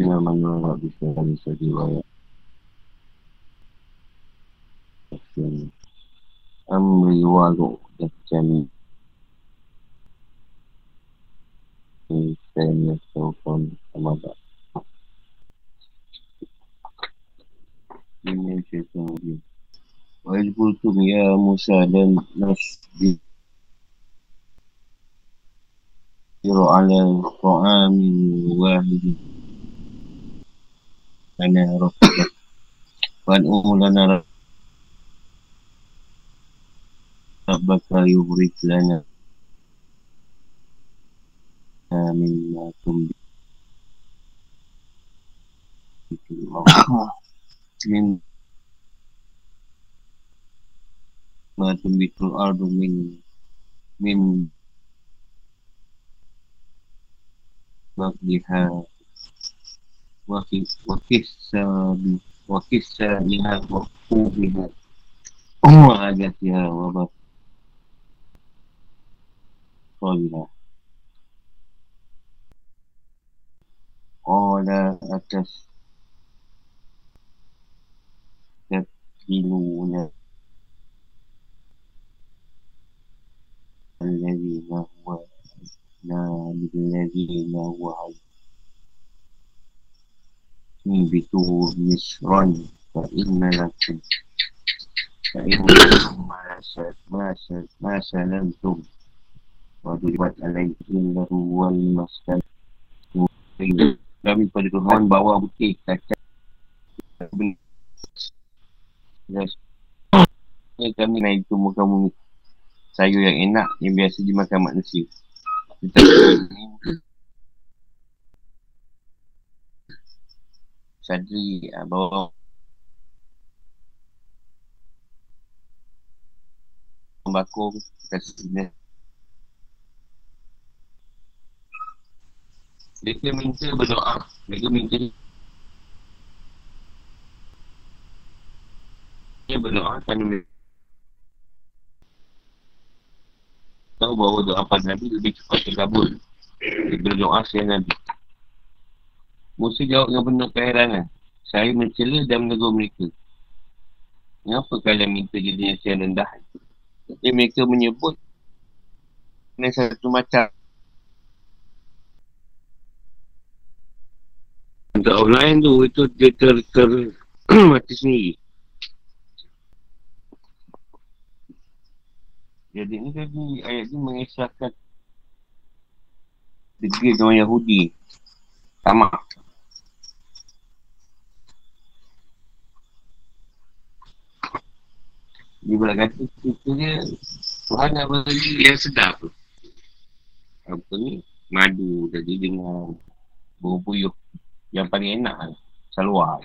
Mana bisa bisa diwayak. Amri walu dan jami. Saya sokon sama tak. Ini cerita lagi. Wahai kultum ya Musa dan Nasbi. Yuru ala lana rabbana wan'u lana rabbaka yubrik lana. Amin ya ma tumbi min ma tumbi tul ardu min min bagiha وفي وكسب وكسائها وكوبها وغدتها وبصلها قال أتستبدلون الذي هو لا بالذي هو عزيز Bitu misron Fa'inna lakum Fa'inna lakum Masad Masad Masad Lantum Wadudibat alaikum Laruwal Masad Kami pada Tuhan Bawa bukti Kaca Yes Kami naik tu Muka Sayur yang enak Yang biasa dimakan manusia Kita Sadri uh, bawa bakung kasih sini. Mereka minta berdoa. Mereka minta dia berdoa kerana tahu bahawa doa pada Nabi lebih cepat terkabul daripada doa saya Nabi. Musa jawab dengan penuh keheranan. Saya mencela dan menegur mereka. Kenapa kalian minta jadinya saya rendah? Jadi mereka menyebut ini satu macam Untuk lain tu, itu dia ter, ter mati sendiri. Jadi ni tadi ayat ni mengisahkan Degil orang Yahudi Tamak Dia pula kata dia Tuhan nak bagi yang sedap Apa ni Madu tadi dengan Bau puyuh Yang paling enak lah Saluar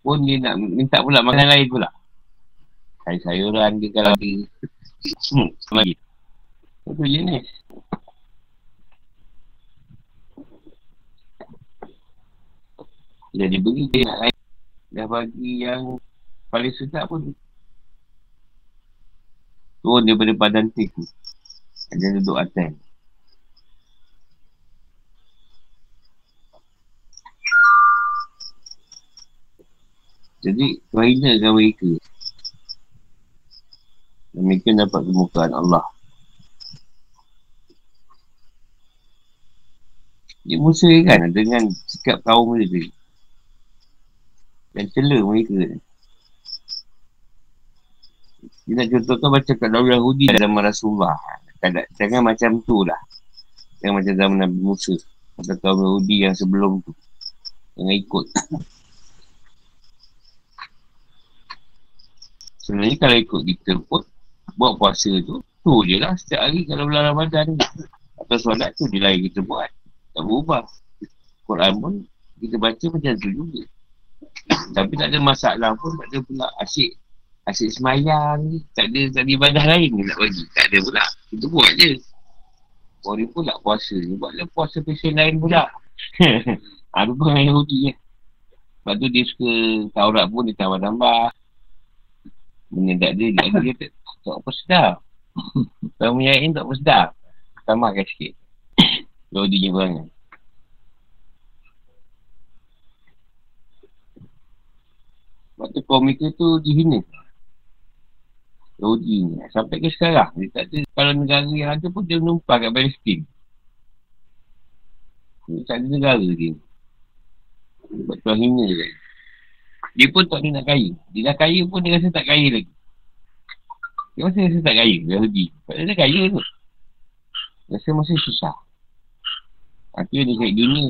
Pun dia nak minta pula makan lain pula. Sayur-sayuran dia kalau dia Hmm, sama lagi. Itu jenis Jadi beri dia nak lain Dah bagi yang paling sedap pun. Turun daripada badan tik tu. Ada duduk atas. Jadi kan mereka? Dan mereka dapat kemukaan Allah. Dia musuh kan dengan sikap kaum dia tadi dan cela mereka. Dia nak contohkan macam kat dalam Yahudi dalam Rasulullah. Jangan, jangan macam tu lah. Jangan macam zaman Nabi Musa Atau kaum Yahudi yang sebelum tu. Jangan ikut. Sebenarnya kalau ikut kita pun Buat puasa tu Tu je lah. Setiap hari kalau bulan Ramadan Atau solat tu je lah kita buat. Tak berubah. Quran pun kita baca macam tu juga tapi tak ada masalah pun Tak ada pula asyik Asyik semayang. Tak ada tak ada ibadah lain nak bagi. Tak ada pula. Itu buat je. Orang pun nak puasa. Buatlah puasa pesen lain pula. Ha, pun dengan Yahudi ya. Sebab tu dia suka Taurat pun dia tambah-tambah Benda tak ada. Dia ada dia tak apa sedap. Kalau menyain tak apa sedap. Tambahkan sikit. Yahudi je perangai Waktu kaum mereka tu dihina. Yahudi ni. Sampai ke sekarang. Dia tak ada, kalau negara yang ada pun dia menumpah kat Palestin. Dia tak ada negara dia. Sebab tuan hina je. Dia pun tak nak kaya. Dia dah kaya pun dia rasa tak kaya lagi. Dia rasa rasa tak kaya. Yahudi. Sebab dia kaya tu. Rasa masih susah. Akhirnya dia cari dunia.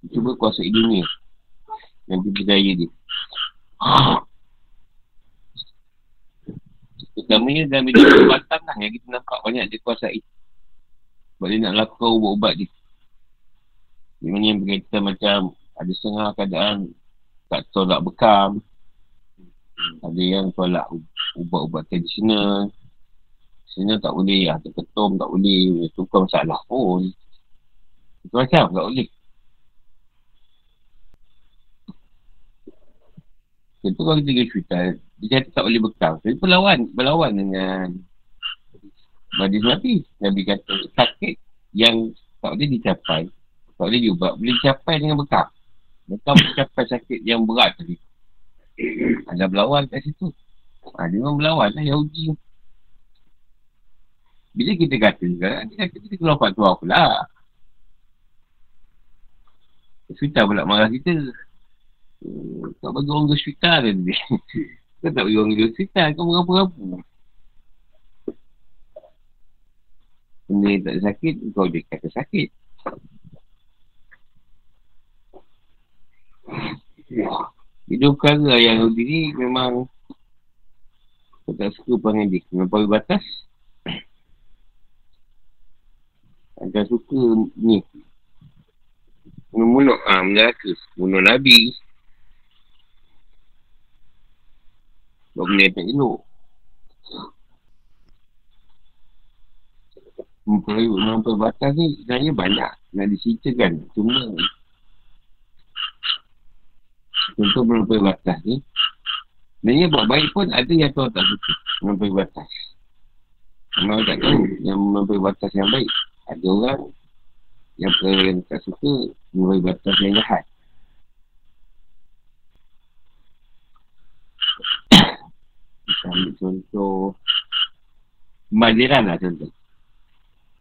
Dia cuba kuasai dunia. Yang dia berdaya dia. Pertamanya dalam bidang perubatan lah yang kita nampak banyak dia kuasai. Sebab dia nak lakukan ubat-ubat dia. Di mana yang berkaitan macam ada setengah keadaan tak tolak bekam. Ada yang tolak ubat-ubat tradisional. Tradisional tak boleh. Ada ketum tak boleh. Itu bukan masalah pun. Itu macam tak boleh. Itu kalau kita pergi dia kata tak boleh bekam. Jadi berlawan, berlawan dengan Badis Nabi. Nabi kata sakit yang tak boleh dicapai. Tak boleh diubah. Boleh dicapai dengan bekam. Bekam mencapai sakit yang berat tadi. Ada berlawan kat situ. Ha, dia memang berlawan lah Yahudi. Bila kita kata, dia kata kita keluar fatwa pula. Hospital pula marah kita. Hmm, tak bagi orang ke hospital kan dia. Kau tak bagi orang ke hospital, kau merapu-rapu. Benda yang tak sakit, kau dia kata sakit. Itu perkara yang Yahudi ni memang Kau tak suka panggil dia Memang batas Agak suka ni Memuluk ah ha, Menjelaka Bunuh Nabi Benda yang tak elok. Memperayuk Memperayuk batas ni Sebenarnya banyak Nak diceritakan Cuma Contoh melampaui batas ni Sebenarnya buat baik pun ada yang tuan tak suka Melampaui batas. Memang tak tahu yang melampaui batas yang baik. Ada orang yang, tak suka Melampaui batas yang jahat Ambil contoh Majiran lah contoh.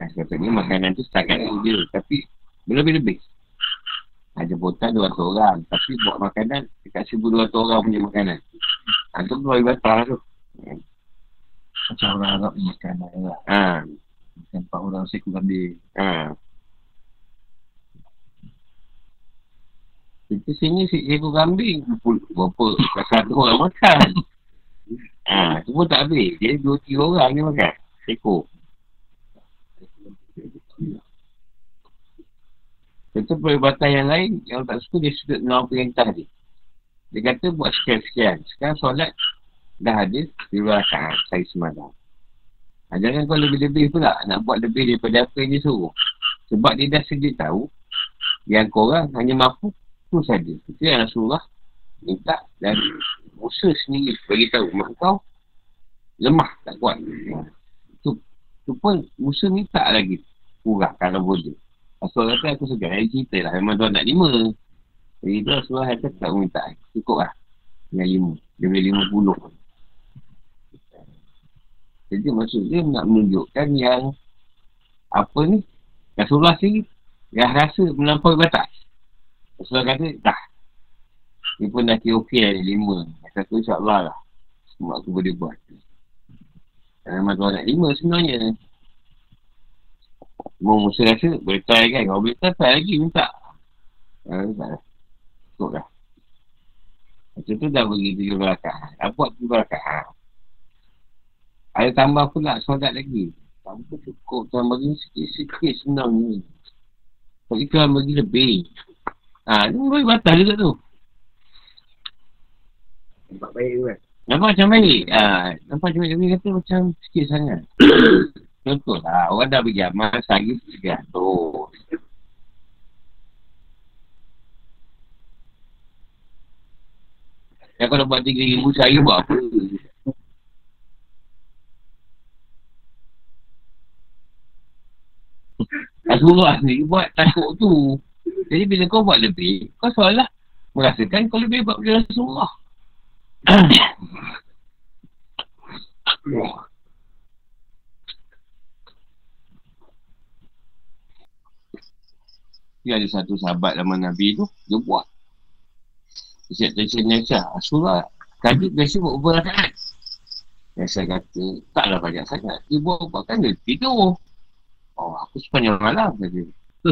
Katanya makanan tu setakat dia Tapi Lebih-lebih ada jemputan 200 orang. Tapi buat makanan Dekat 1200 orang punya makanan. Ha, luar batal tu. Macam orang Arab ni makan lah. Ha. Nampak orang seku kambing ha. Kita sini seku kambing Berapa Satu orang makan ha. Semua tak habis. Jadi 2-3 orang ni makan. Seku Contoh peribatan yang lain Yang tak suka dia suka dengan perintah dia Dia kata buat sekian-sekian. Sekarang solat Dah ada Dua rakaat Saya semalam. Ha, Jangan kau lebih-lebih pula. Nak buat lebih daripada apa yang dia suruh. Sebab dia dah sedia tahu Yang korang hanya mampu Itu saja. Itu yang Rasulullah Minta Dan Usaha sendiri Bagi tahu Mak kau Lemah Tak kuat? Itu Itu pun Musa minta lagi. Kurang Kalau boleh. Rasul kata aku segan Hari cerita lah. Memang tuan nak lima. Jadi tu Rasulullah kata tak minta Cukup lah. Dengan lima. Dia boleh lima puluh. Jadi maksud dia nak menunjukkan yang Apa ni? Rasulullah sendiri Yang rasa melampaui batas. Rasulullah kata dah Dia pun dah kira okey lah lima. Kata tu insyaAllah lah. Semua aku boleh buat. Memang tuan nak lima sebenarnya. Mau Musa rasa boleh try kan. Kalau boleh try, try lagi minta. Ya, tak lah Cukup lah Macam tu dah bagi tujuh belakang Dah buat tujuh belakang ha. Ada tambah pula solat lagi. Tambah cukup. Tuan bagi sikit-sikit senang ni Tapi tuan bagi lebih. Ha, ni boleh batal juga tu Nampak baik tu kan Nampak macam baik ha, Nampak macam baik kata macam sikit sangat Contoh lah, orang dah pergi amal, sehari tu tiga ratus. Ya kalau buat tiga ribu sehari buat apa? Rasulullah sendiri buat takut tu. Jadi bila kau buat lebih, kau seolah merasakan kau lebih buat benda Rasulullah. Dia ada satu sahabat zaman Nabi tu, dia buat. Dia siap tension Aisyah. Surah tadi biasa buat rakaat. Aisyah kata, taklah banyak sangat. Dia buat buat kan dia tidur. Oh, aku sepanjang malam tadi.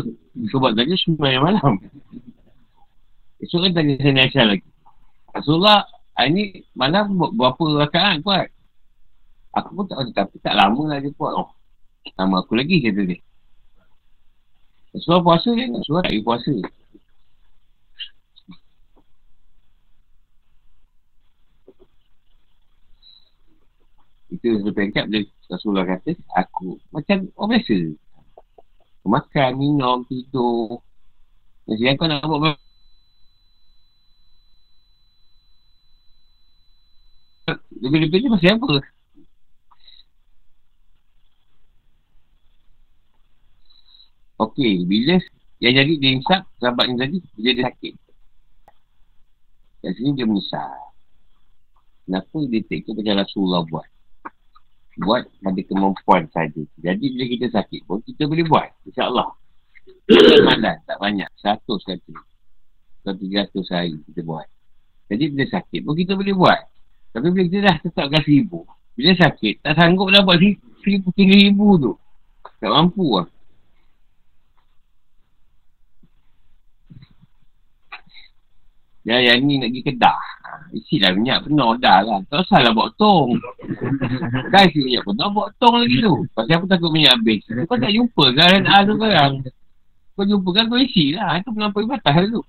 Sebab tadi sepanjang malam. Esok kan tanya saya Aisyah lagi. Rasulullah, hari ni malam berapa rakaat buat? Aku pun tak tahu, tapi tak lama lah dia buat. Oh, nama aku lagi kata dia. Surah puasa je kan? Surah tak pergi puasa. Itu satu pengkap dia Rasulullah kata Aku macam orang biasa Makan, minum, tidur Jadi kau nak buat Lebih-lebih ni pasal apa? Okey, bila yang jadi dia insap, sahabat yang tadi, dia dia sakit. Kat sini dia menyesal. Kenapa dia take macam Rasulullah buat? Buat ada kemampuan saja. Jadi bila kita sakit pun, kita boleh buat. InsyaAllah. Tak malas, tak banyak. Seratus kata. Atau tiga ratus hari kita buat. Jadi bila sakit pun kita boleh buat. Tapi bila kita dah tetapkan seribu. Bila sakit, tak sanggup dah buat seribu, tiga ribu tu. Tak mampu lah. Ya, yang ni nak pergi kedah. Ha, isilah minyak penuh dah lah. Tak usah lah buat tong. Dah isi minyak penuh, buat tong lagi tu. Pasal apa takut minyak habis? Kau tak jumpa kan ah, tu sekarang. Kau jumpa kan kau isi lah. Itu melampaui batas tu.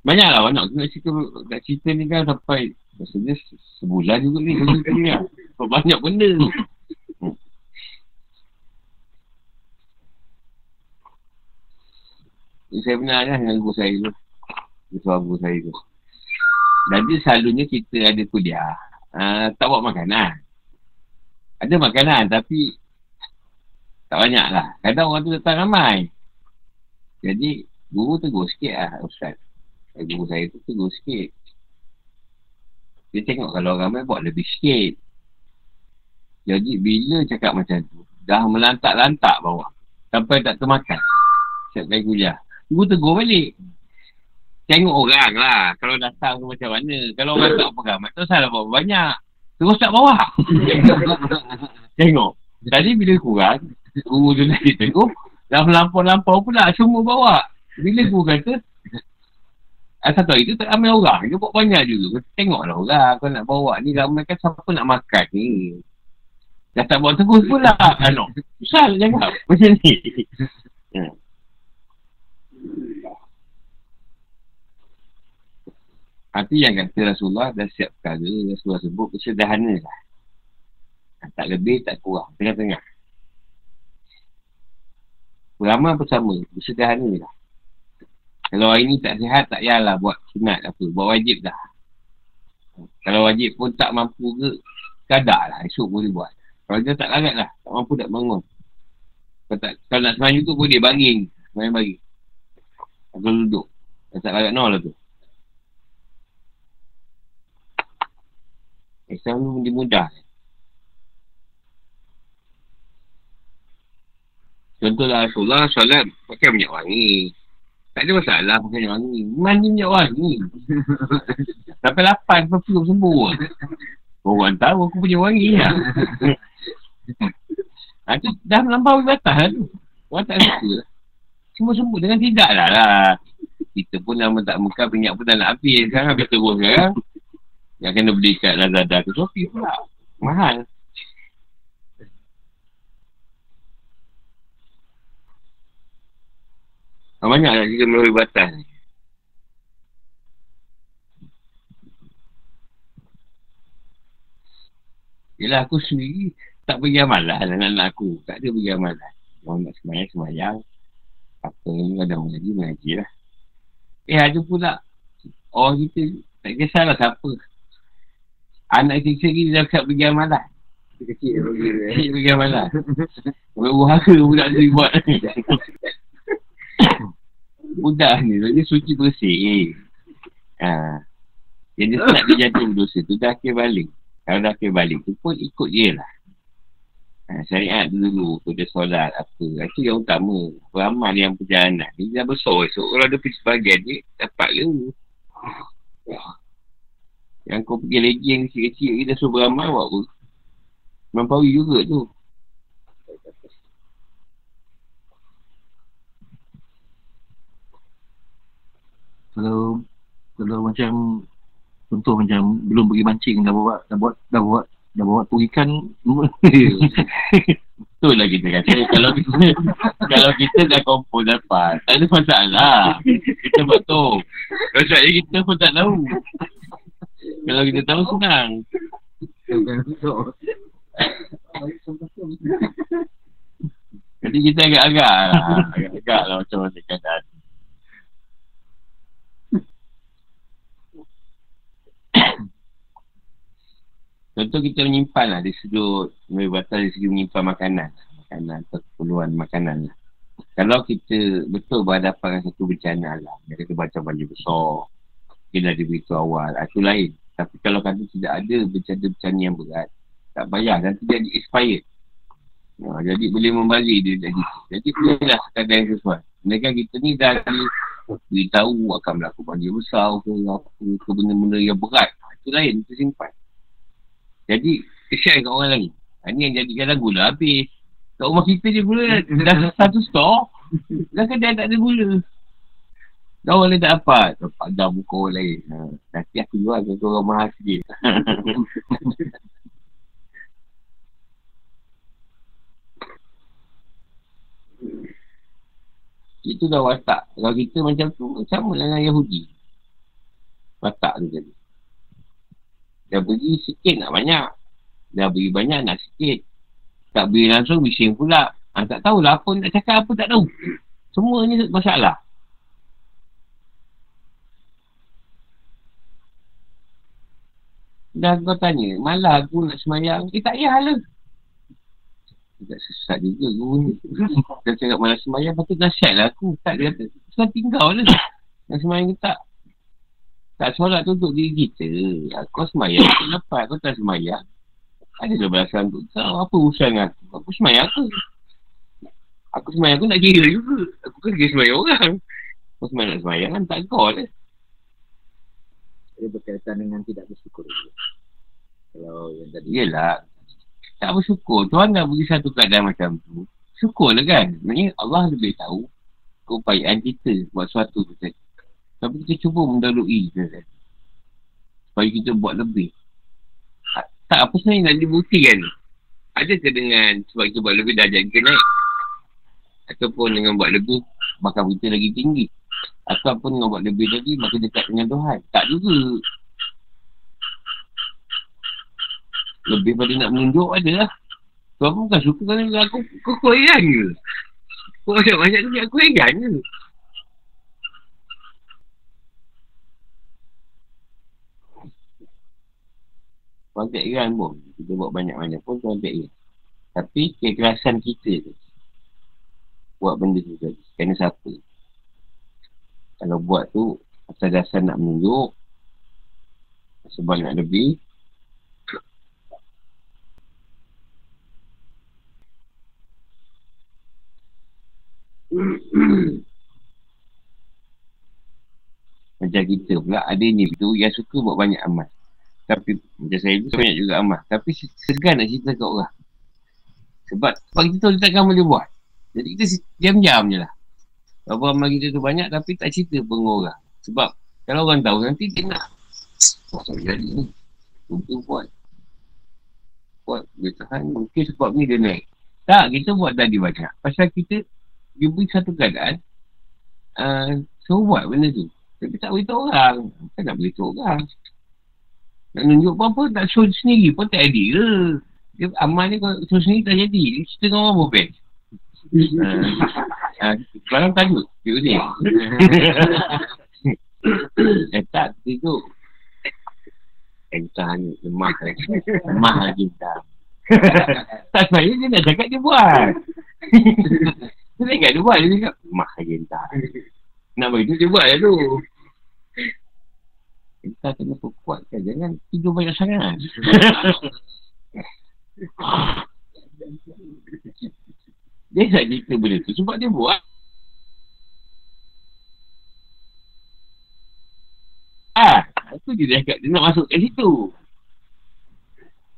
Banyak lah banyak. Nak cerita, nak cerita ni kan sampai Maksudnya sebulan juga ni. Banyak benda tu. saya pernah lah dengan guru saya tu. Ketua guru saya tu. Jadi selalunya kita ada kuliah. Uh, tak buat makanan. Ada makanan tapi tak banyak lah. Kadang orang tu datang ramai. Jadi guru tegur sikit lah Ustaz. Guru saya tu tegur sikit. Dia tengok kalau ramai buat lebih sikit. Jadi bila cakap macam tu, dah melantak-lantak bawah. Sampai tak termakan. Siap kali kuliah. Ibu tegur balik. Tengok orang lah. Kalau datang tu macam mana. Kalau orang tak pegang, tak salah berapa banyak. Terus tak bawa. Tengok. Tadi bila kurang, guru tu nak tengok, dah melampau-lampau pula semua bawa. Bila guru kata, Asal tahu itu tak ramai orang. Dia buat banyak juga. Tengoklah orang. Kau nak bawa ni ramai kan siapa nak makan ni. Dah tak bawa terus pula. Ano. Susah jangan. Macam ni. Hmm. Tapi yang kata Rasulullah dah siap perkara, Rasulullah sebut kesederhana lah. Tak lebih, tak kurang. Tengah-tengah. Beramal bersama, bersederhana lah. Kalau hari ni tak sihat, tak payahlah buat sunat apa. Buat wajib dah. Kalau wajib pun tak mampu ke, kadar lah. Esok boleh buat. Kalau dia tak larat lah. Tak mampu tak bangun. Kalau, tak, kalau nak semayang tu boleh baring. Semayang baring. Atau duduk. Dah tak larat nol lah tu. Islam ni dia mudah. Contohlah Rasulullah solat pakai minyak wangi. Tak ada masalah pakai minyak wangi. Mandi minyak wangi. Sampai lapan perfume sembuh. Orang tahu aku punya wangi lah. ha, tu dah melampau batas lah tu. Orang tak suka lah. Semua sembuh dengan tidak lah lah. Kita pun dah tak muka minyak pun tak nak habis. Sekarang habis terus sekarang. Yang kena beli kat Lazada tu Shopee pula Mahal Banyak lah kita melalui batas ni Yelah aku sendiri tak pergi amalan anak-anak aku. Tak ada pergi amalan. Orang nak semayang, semayang. Apa ni ada orang lagi mengaji lah. Eh ada pula. Orang kita tak kisahlah siapa. Anak kecil lagi dia cakap pergi amalan. Kecil pergi pergi amalan. Buat buhara pula dia buat. Budak ni, dia suci bersih. Ha. Yang dia dia jatuh dosa tu dah akhir balik. Kalau dah akhir balik tu pun ikut je lah. Ha, syariat dulu, tu dia solat apa. Itu yang utama. Beramal yang perjalanan. Dia dah besar esok. Kalau ada pergi sebagian dia, dapat ke? Yang kau pergi lagi yang kecil-kecil, kita suruh beramal buat apa? Mempawai juga tu. Kalau kalau macam contoh macam belum pergi mancing dah buat dah buat dah buat dah bawa tu ikan Betul lah kita kata. Kalau kita Kalau kita dah kompon dapat Tak ada masalah. Kita buat tu. Kalau saya kita pun tak tahu. Kalau kita tahu senang. Jadi kita agak-agak lah. Agak-agak lah macam mana keadaan Contoh kita menyimpan lah di sudut batal dari segi menyimpan makanan. Makanan atau keperluan makanan lah. Kalau kita betul berhadapan dengan satu bencana lah Dia kata macam banjir besar Kita dah diberitahu awal Itu ah, lain. Tapi kalau kata tidak ada bencana-bencana yang berat Tak bayar nanti jadi expired. Ha, Jadi boleh membalik dia jadi. Jadi bolehlah sekadar yang sesuai Mereka kita ni dah beritahu akan berlaku banjir besar ke apa ke benda-benda yang berat Itu lain, itu simpan jadi, share kat orang lain. Ha, ni yang jadikan lagu lah habis. Kat rumah kita je gula dah satu stok. Dah dia tak ada gula. Dah orang lain tak dapat. Dapat dah buka orang lain. Ha, nanti aku jual ke orang mahal sikit. Itu dah watak. Kalau kita macam tu, sama dengan Yahudi. Watak tu jadi. Dah beri sikit nak banyak. Dah beri banyak nak sikit. Tak beri langsung bising pula. Ha, tak tahulah apa nak cakap apa tak tahu. Semua ni masalah. Dah kau tanya, malah aku nak semayang. Eh tak payahlah. Tak sesat juga guru ni. Dia cakap malah semayang, patut nasihat lah aku. Tak dia kata, sebab tinggal lah. Nak semayang ke tak? Tak solat tu untuk diri kita. Kau semayang, kau dapat. Kau tak semayang. Ada dua belasan tu. Kau apa urusan aku? Aku semayang aku. Aku semayang aku nak kira juga. Aku kan kira semayang orang. Kau semayang nak semayang kan tak kau lah. Dia berkaitan dengan tidak bersyukur juga. Kalau yang tadi. Yelah. Tak bersyukur. Tuhan dah beri satu keadaan macam tu. Syukur lah kan. Maksudnya Allah lebih tahu keupayaan kita buat sesuatu tu tadi. Tapi kita cuba mendalui kan? Supaya kita buat lebih ha, Tak apa sebenarnya nak dibuktikan Ada ke dengan sebab kita buat lebih darjah kita naik Ataupun dengan buat lebih Bakal kita lagi tinggi Ataupun dengan buat lebih lagi Maka dekat dengan Tuhan Tak juga Lebih pada nak menunjuk ada lah Tuhan pun bukan suka kan aku Kau kau heran ke Kau ada banyak tu aku heran ke Tuan tak heran pun. Kita buat banyak-banyak pun Tuan tak heran. Tapi kekerasan kita tu. Buat benda tu tadi. Kerana siapa? Kalau buat tu, asal dasar nak menunjuk. Sebab nak lebih. Macam kita pula ada ni tu yang suka buat banyak amal. Tapi macam saya tu banyak juga amal. Tapi segan nak cerita kat orang. Sebab, sebab kita tahu dia takkan boleh buat. Jadi kita diam-diam je lah. Apa amal kita tu banyak tapi tak cerita pun orang. Sebab kalau orang tahu nanti dia nak. Oh, jadi ni. Mungkin buat. Buat. Dia tahan. Mungkin sebab ni dia naik. Tak, kita buat tadi banyak. Pasal kita dia beri satu keadaan uh, so buat benda tu. Tapi tak beritahu orang. Tak nak beritahu orang. Nak tunjuk apa-apa tak show sendiri pun tak ada ke. Dia amal ni kalau show sendiri tak jadi. Dia cerita dengan orang pun best. Barang tajuk. Dia ni. Eh tak, itu. Entah ni, lemah kan. Lemah lagi tak. tak sebenarnya dia nak cakap dia buat. dia cakap dia buat, dia cakap lemah lagi tak. Nak bagi tu dia buat tu. Kita kena perkuatkan. Jangan tidur banyak sangat. dia tak cerita benda tu sebab dia buat. Ah, tu dia cakap dia nak masuk kat situ.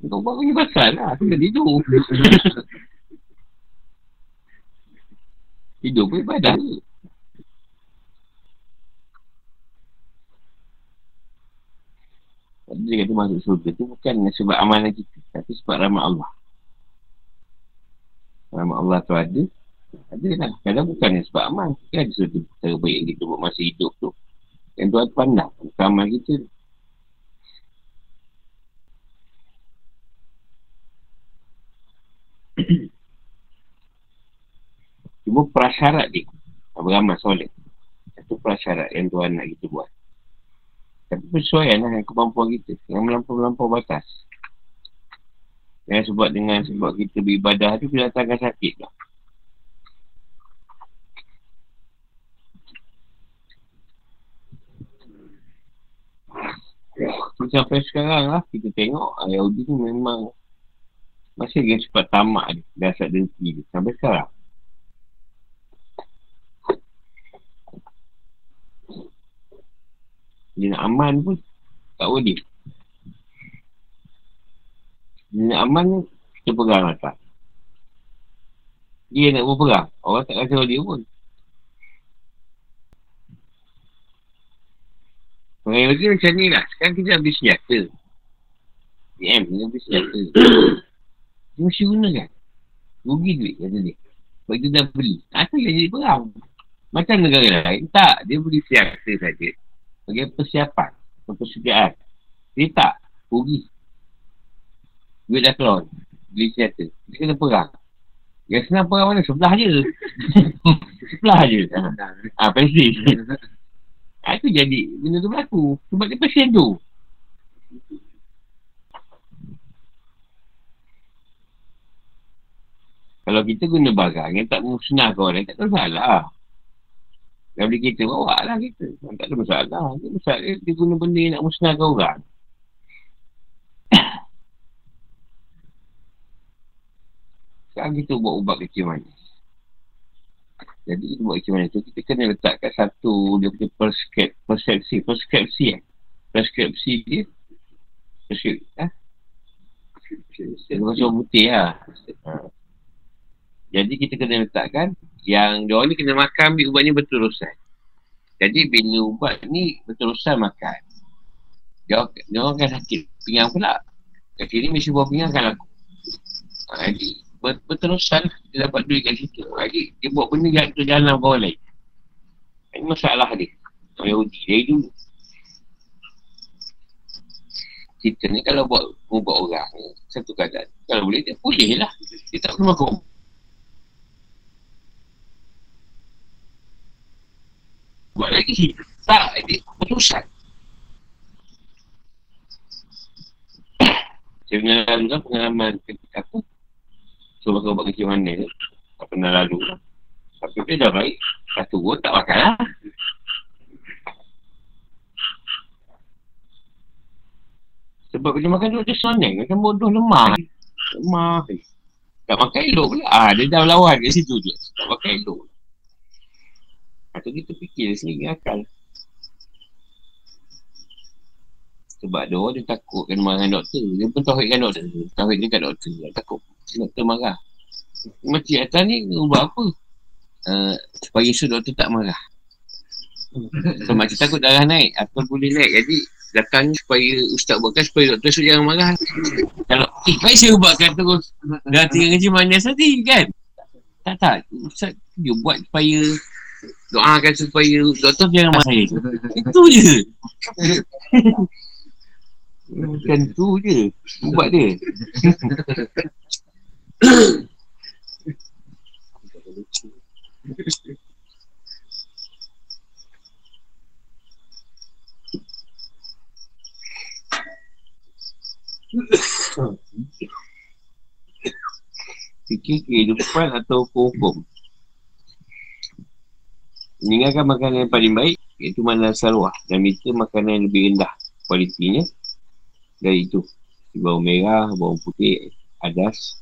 Kau buat punya pasal lah. Aku dah tidur. tidur pun ibadah ni. Dia kata masuk surga tu bukan sebab amalan kita. Tapi sebab rahmat Allah. Rahmat Allah tu ada. Ada lah. Kadang bukan sebab amal. Kan ada sesuatu terbaik yang kita buat masa hidup tu. Yang Tuhan pandang. Bukan amal kita. Cuma prasyarat dia. Beramal soleh Itu prasyarat yang Tuhan nak kita buat. Tapi persoalan lah dengan kemampuan kita. Yang melampau-melampau batas. Yang sebab dengan sebab kita beribadah tu Bila datangkan sakit lah. Sampai sekarang lah kita tengok Yahudi ni memang masih lagi cepat tamak dia Dasar dengki dia. Sampai sekarang Dia nak aman pun Tak boleh Dia nak aman Kita pegang atas Dia nak berperang Orang tak kata dia pun Orang lagi macam ni lah Sekarang kita ambil senjata PM Kita ambil senjata dia mesti gunakan. Rugi duit kata dia. Sebab dia dah beli. Apa yang jadi perang? Macam negara lain. Tak. Dia beli siapa saja. Bagi persiapan. Persediaan. Dia tak. Rugi. Duit dah keluar. Beli siapa. Dia kena perang. Yang senang perang mana? Sebelah je. Sebelah je. Ah, ha, pensi. Ha, itu jadi benda tu berlaku. Sebab dia pasien tu. Kalau kita guna barang yang tak musnah ke orang, tak ada masalah. Yang boleh kita bawa lah kita. Tak ada masalah. Dia, masalah dia, dia guna benda yang nak musnah ke orang. Sekarang kita buat ubat kecil manis. Jadi kita buat kecil manis tu, kita kena letakkan satu dia punya perskep, persepsi, perskripsi eh. Perskripsi dia. Perskripsi, ha? Dia macam putih lah. Ha. Jadi kita kena letakkan yang dia ni kena makan ambil ubat ni berterusan. Jadi bila ubat ni berterusan makan. Dia, dia orang akan sakit. Pinggang pula. Kat sini mesti buah pinggang kan aku. Ha, jadi ber, berterusan dia dapat duit kat situ. Jadi dia buat benda yang tu jalan bawah lain. Ini masalah dia. Orang Yahudi dari dulu. Kita ni kalau buat ubat orang satu keadaan. Kalau boleh dia boleh lah. Dia tak perlu makan buat lagi. Tak ini keputusan. Saya pengalaman kan pengalaman ketika aku cuba kau buat kecil mana tak pernah lalu. Tapi dia dah baik. Satu pun tak makan lah. Sebab bila makan tu dia soneng macam bodoh lemah. Lemah. Tak makan elok pula. Ah, dia dah lawan kat situ je. Tak makan elok Atau kita fikir sendiri akal. Sebab dia orang dia takut kena marah doktor. Dia pun tauhidkan doktor. Tauhid dekat doktor. Dia takut doktor marah. Macam atas ni ubah apa? Uh, supaya isu doktor tak marah. So macam takut darah naik. Apa boleh naik. Jadi datang supaya ustaz buatkan supaya doktor suruh jangan marah. Kalau eh baik saya ubahkan terus. Dah tinggal kerja manis tadi kan? Tak tak. Ustaz dia buat supaya doakan supaya doktor jangan saya. Itu je. Bukan tu je. Ubat dia. Fikir kehidupan atau hukum Meninggalkan makanan yang paling baik iaitu mana sarwah dan minta makanan yang lebih rendah kualitinya dari itu. Bawang merah, bawang putih, adas,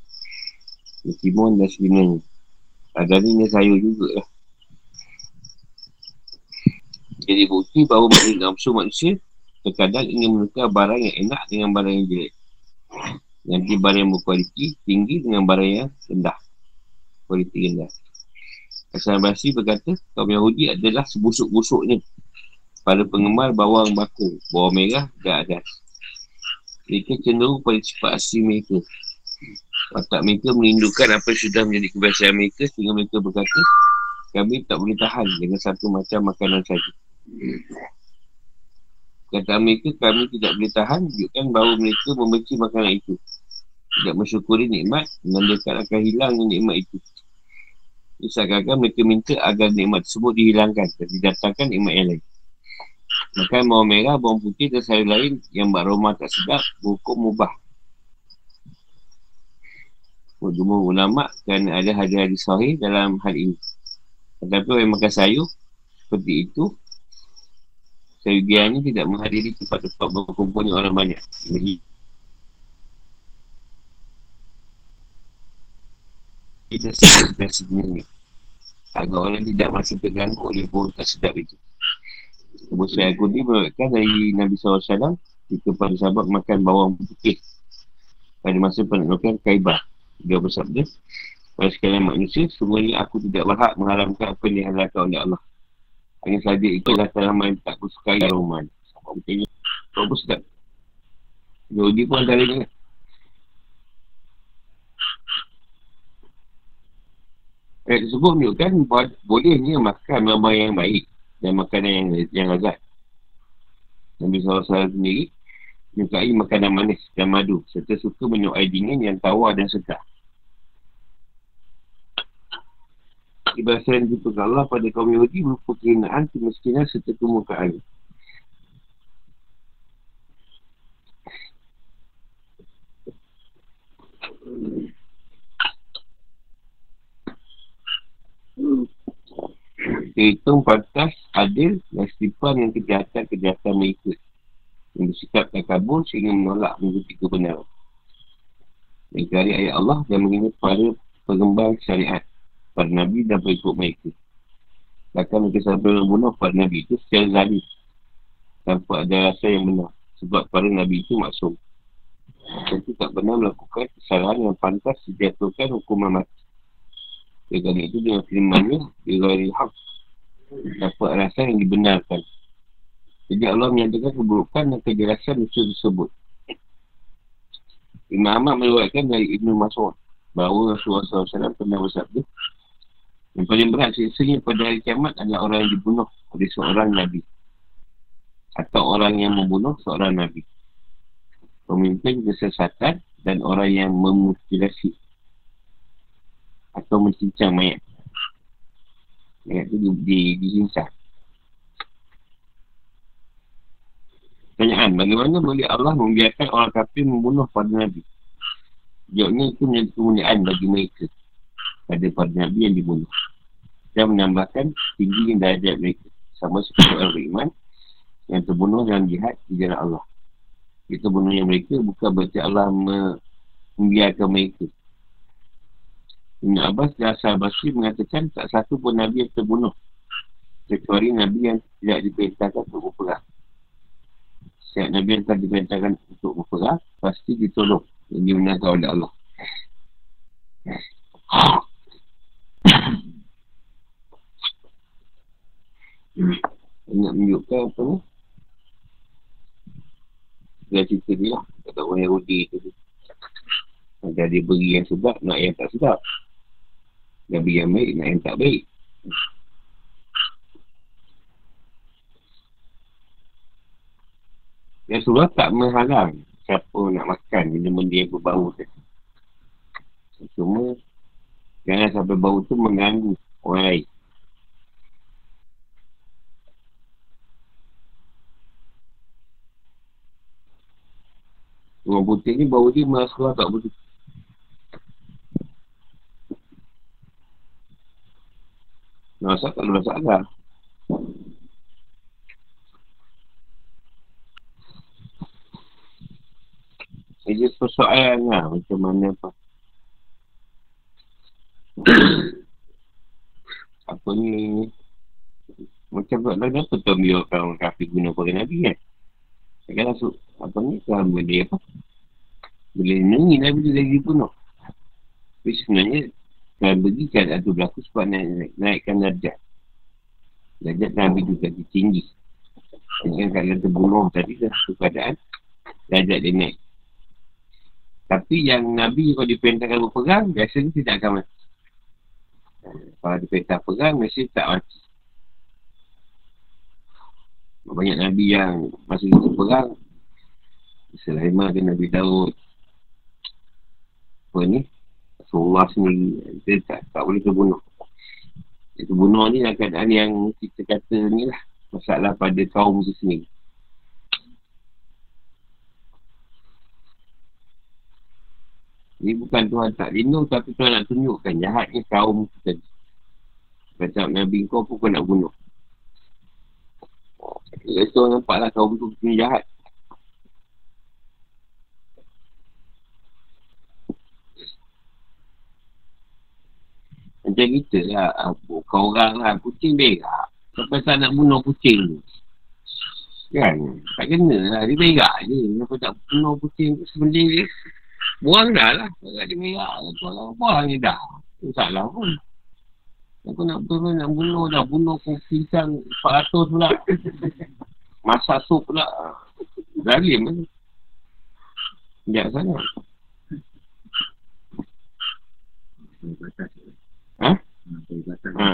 timun dan sebagainya. Ada ni sayur juga lah. Jadi bukti bahawa nafsu manusia terkadang ingin menukar barang yang enak dengan barang yang jelek. Nanti barang yang berkualiti tinggi dengan barang yang rendah. Kualiti rendah. Asal Basi berkata, kaum Yahudi adalah sebusuk-busuknya pada penggemar bawang bakung, bawang merah dan adas. Mereka cenderung pada sifat asli mereka. Watak mereka merindukan apa yang sudah menjadi kebiasaan mereka sehingga mereka berkata, kami tak boleh tahan dengan satu macam makanan saja. Kata mereka, kami tidak boleh tahan tunjukkan bahawa mereka membenci makanan itu. Tidak mensyukuri nikmat, menandakan akan hilang nikmat itu. Misalkan mereka minta agar nikmat tersebut dihilangkan dan didatangkan nikmat yang lain. Makan bawang merah, bawang putih dan sayur lain yang beraroma tak sedap, hukum mubah. Jumlah ulama kan ada hadis-hadis sahih dalam hal ini. Tetapi orang makan sayur seperti itu Seyogianya tidak menghadiri tempat-tempat berkumpulnya orang banyak. Jadi, kita sedang sebenarnya. Agar orang tidak masih terganggu oleh bau tak sedap itu. Abu Sa'id Kudi berkata dari Nabi SAW jika pada sahabat makan bawang putih pada masa penaklukan kaibah. Dia bersabda, pada sekalian manusia, semuanya aku tidak berhak mengharamkan apa yang dihalalkan oleh Allah. Hanya saja itulah tanaman yang tak kusukai macam ni. Kau pun sedap. Yodi pun antara Ayat tersebut menunjukkan bolehnya makan makanan yang baik dan makanan yang, yang lezat. Nabi SAW sendiri menyukai makanan manis dan madu serta suka menyukai dingin yang tawar dan segar. Ibadah jumpa Allah pada kaum Yahudi berupa kehinaan, kemiskinan serta kemukaan. Hitung pantas, adil dan setipan yang kejahatan-kejahatan mereka yang bersikap tak kabur sehingga menolak mengikuti kebenaran. Mengikari ayat Allah dan mengingat para pengembang syariat para Nabi dan pengikut mereka. Bahkan mereka sampai membunuh para Nabi itu secara zalim. Tanpa ada rasa yang benar. Sebab para Nabi itu maksum. Mereka tak pernah melakukan kesalahan yang pantas dijatuhkan hukuman mati. Dengan itu dengan firmannya, dia gari hak. Dapat rasa yang dibenarkan. Jadi Allah menyatakan keburukan dan kejelasan musuh tersebut. Imam Ahmad meluatkan dari Ibn Mas'ud bahawa Rasulullah SAW pernah bersabda yang paling berat siksanya pada hari kiamat adalah orang yang dibunuh oleh seorang Nabi. Atau orang yang membunuh seorang Nabi. Pemimpin kesesatan dan orang yang memutilasi. Atau mencincang mayat. Mayat itu di, di, dicincang. Pertanyaan, bagaimana boleh Allah membiarkan orang kafir membunuh pada Nabi? Jawabnya itu menjadi kemuliaan bagi mereka pada para Nabi yang dibunuh. Dan menambahkan tinggi darjat mereka. Sama seperti orang beriman yang terbunuh dalam jihad di jalan Allah. Itu bunuhnya mereka bukan berarti Allah membiarkan mereka. Ibn Abbas dan Asal Basri mengatakan tak satu pun Nabi yang terbunuh. Kecuali Nabi yang tidak diperintahkan untuk berperang. Setiap Nabi yang telah diperintahkan untuk berperang, pasti ditolong. Yang dimenangkan oleh Allah. nak menunjukkan apa ni dia cerita dia lah kata orang Yahudi tu dia beri yang sedap nak yang tak sedap dia beri yang baik nak yang tak baik. Surah tak menghalang siapa nak makan benda-benda yang berbau tu. Cuma jangan sampai bau tu mengganggu orang lain. Orang putih ni bau dia keluar tak betul. Masa tak ada masalah Ini persoalan lah Macam mana apa Apa ni? Macam buat lagi apa tu Bila orang kafir guna pakai Nabi kan? Dia kan masuk Apa ni? Kalau dia apa? Boleh nengi Nabi tu lagi bunuh Tapi sebenarnya kan berikan atau berlaku sebab naik, naik, naikkan darjah darjah Nabi juga tinggi. Dengan kalau terbunuh tadi dah satu keadaan darjah dia naik. Tapi yang Nabi kalau diperintahkan berperang biasanya tidak akan mati. Kalau diperintah perang mesti tak mati. Banyak Nabi yang masa kita perang Sulaiman dan Nabi Daud. Apa ni Rasulullah sendiri dia tak, tak boleh terbunuh terbunuh ni adalah keadaan yang kita kata ni lah masalah pada kaum tu sendiri Ini bukan Tuhan tak lindung tapi Tuhan nak tunjukkan jahatnya kaum kita. Kata Nabi kau pun kau nak bunuh. Jadi orang nampak lah kaum tu punya jahat. Macam kita lah, kau orang lah, kucing berak. Sampai tak nak bunuh kucing tu. Kan? Tak kena lah, dia berak je. Kenapa tak bunuh kucing tu sebenarnya Buang dah lah. Kalau dia merah, kalau buang ni dah. Tak salah pun. Aku nak turun, nak bunuh dah. Bunuh aku pisang 400 pula. Masak sup pula. Zalim kan. Sekejap sangat. Ha? Ha.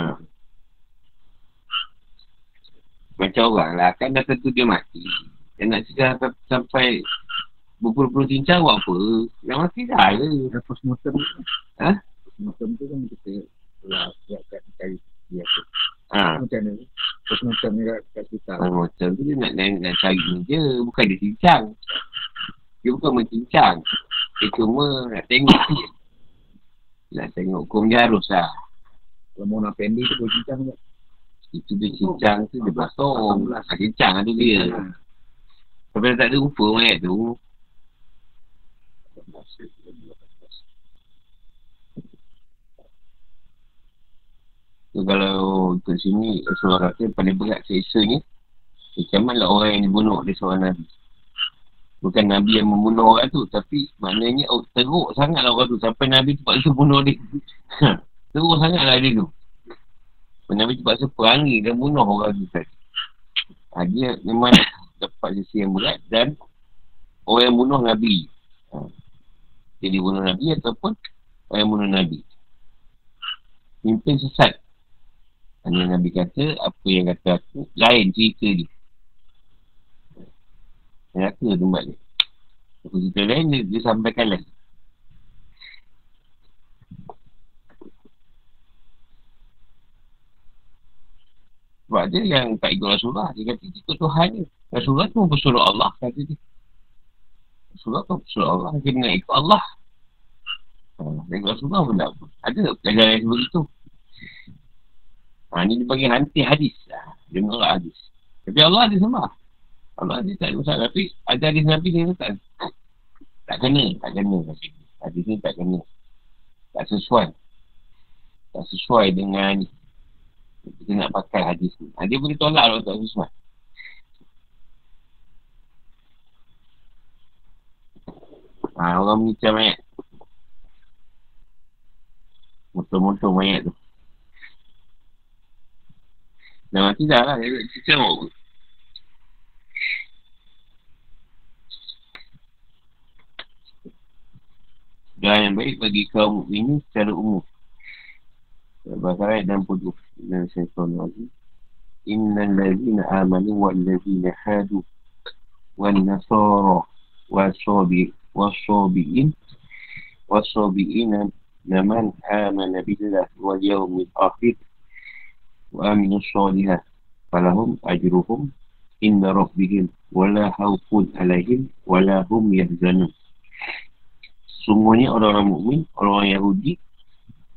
Macam orang lah. Kan dah tentu dia mati. Dia nak cakap sampai berpuluh-puluh cincang buat apa? Yang mati dah ke? Dan postmortem Ha? Postmortem tu kan kita telah siapkan cari dia tu. Ha. Macam mana? Postmortem ni kat kita. Ha, macam tu dia nak, nak, nak cari ni je. Bukan dia cincang. Dia bukan mencincang. Dia cuma nak tengok je. Nak tengok hukum dia harus lah. Kalau mau nak pendek tu boleh cincang je. Itu dia cincang tu dia basong. Ha, cincang tu dia. Tapi tak ada rupa mayat tu. So, kalau ikut sini, Rasulullah kata paling berat seksa ni, lah orang yang dibunuh oleh seorang Nabi. Bukan Nabi yang membunuh orang tu, tapi maknanya oh, teruk sangat lah orang tu. Sampai Nabi terpaksa bunuh dia. Teruk sangat lah dia tu. Nabi terpaksa perangi dan bunuh orang tu tadi. Ha, dia memang dapat sisi yang berat dan orang yang bunuh Nabi. Ha. Dia dibunuh Nabi ataupun orang yang bunuh Nabi. Pimpin sesat. Hanya Nabi kata, apa yang kata aku, lain cerita dia. Neraka tempat dia. Aku cerita lain, dia, dia sampaikan lain. Sebab dia yang tak ikut Rasulullah. Dia kata, ikut Tuhan dia. Rasulullah tu bersuruh Allah, kata dia. Rasulullah tu bersuruh Allah. Dia kena ikut Allah. Ha, ikut Rasulullah pun tak. Ada pelajaran yang begitu. Ha, ni dia panggil hanti hadis. Ha, dia menolak hadis. Tapi Allah ada sembah. Allah dia tak ada masalah. Tapi ada hadis Nabi ni tak. Tak kena. Tak kena. Hadis ni tak kena. Tak sesuai. Tak sesuai dengan kita nak pakai hadis ni. Ha, dia boleh tolak kalau tak sesuai. Ha, orang menyicam mayat. Motor-motor mayat tu. Dah mati dah lah. Dia cicam apa? Dan yang baik bagi kaum ini secara umum. Al-Baqarah ayat 60 dan saya tahun lagi Inna allazina amanu wa allazina hadu wa nasara wa sabi wa sabi'in wa sabi'in naman amana billah wa yawmin akhir wa aminu salihah falahum ajruhum inna rabbihim wala hawfun alaihim wala hum yahzanun. Sungguhnya orang-orang mukmin, orang-orang Yahudi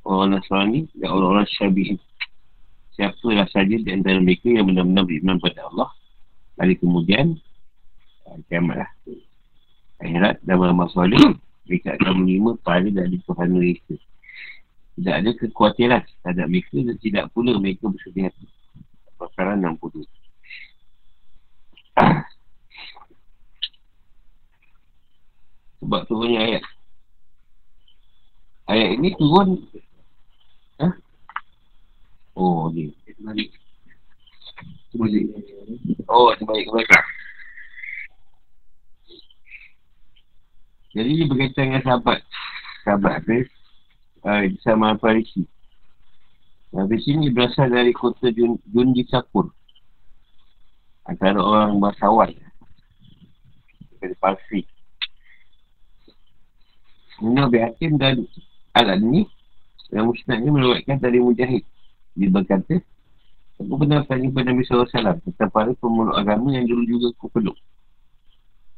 orang Nasrani dan orang-orang Syabihin. Siapalah saja di antara mereka yang benar-benar beriman pada Allah. Lalu kemudian, kiamat lah. akhirat dan beramal soleh mereka akan menerima pahala dari Tuhan mereka. Tidak ada kekhawatiran terhadap mereka dan tidak pula mereka bersedih hati. Perkara 60. Sebab turunnya ayat. Ayat ini turun. Oh, ni. Oh, sebalik ke belakang. Jadi dia berkaitan dengan sahabat. Sahabat Hafiz. Uh, sama Farisi. Hafiz ini berasal dari kota Jun, Junji Sapur. Antara orang bangsawan. Dari Parsi. Ini Nabi Hakim dan Al-Adni yang musnahnya meluatkan dari Mujahid. Dia berkata, Aku pernah tanya kepada Nabi SAW tentang para pemeluk agama yang dulu juga aku peluk.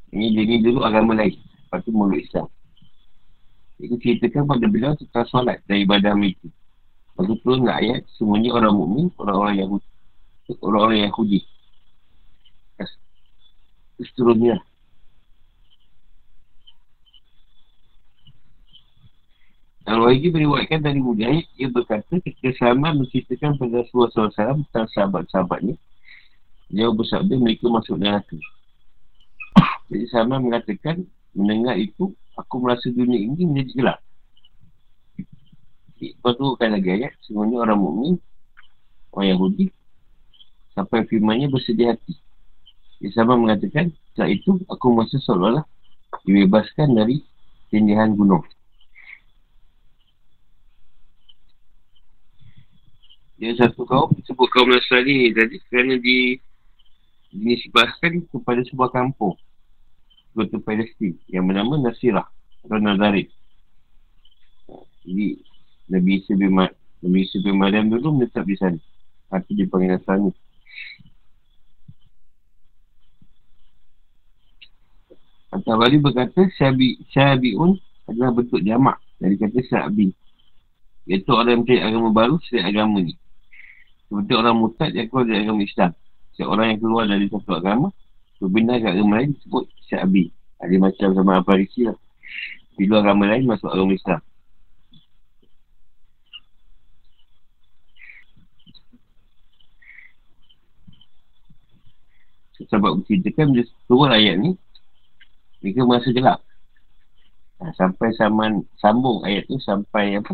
Ini dia ni dulu agama lain. Lepas tu mulut Islam. Itu ceritakan pada beliau tentang solat dan ibadah mereka. Lepas tu turun ayat, semuanya orang mukmin, orang-orang Yahudi. Orang-orang Yahudi. Seterusnya. Al-Wahidi beriwayatkan dari Mujahid, ia berkata ketika Salman menceritakan pada Rasulullah SAW tentang sahabat-sahabatnya, dia bersabda mereka masuk neraka. Jadi Salman mengatakan, mendengar itu, aku merasa dunia ini menjadi gelap. Lepas tu kan lagi ayat, semuanya orang mukmin, orang Yahudi, sampai firmannya bersedia hati. Jadi sama mengatakan, saat itu aku merasa seolah-olah dibebaskan dari tindihan gunung. Dia satu kaum sebut kaum Nasrani jadi kerana di dinisbahkan kepada sebuah kampung kota Palestin yang bernama Nasirah atau Nazarit. Jadi Nabi Isa bin, Ma- Nabi Isa bin Maryam dulu menetap di sana. Hati dia panggil Nasrani. Atau Wali berkata Syabi, Syabi'un adalah bentuk jamak dari kata Syabi. Iaitu orang yang agama baru selain agama ni. Seperti orang mutad yang keluar dari agama Islam. Seorang yang keluar dari satu agama Berpindah ke agama lain disebut Syabi. Ada macam sama Aparisi lah. Bila agama lain masuk agama Islam. Sebab menceritakan bila turun ayat ni, mereka merasa gelap. Ha, sampai saman, sambung ayat tu sampai apa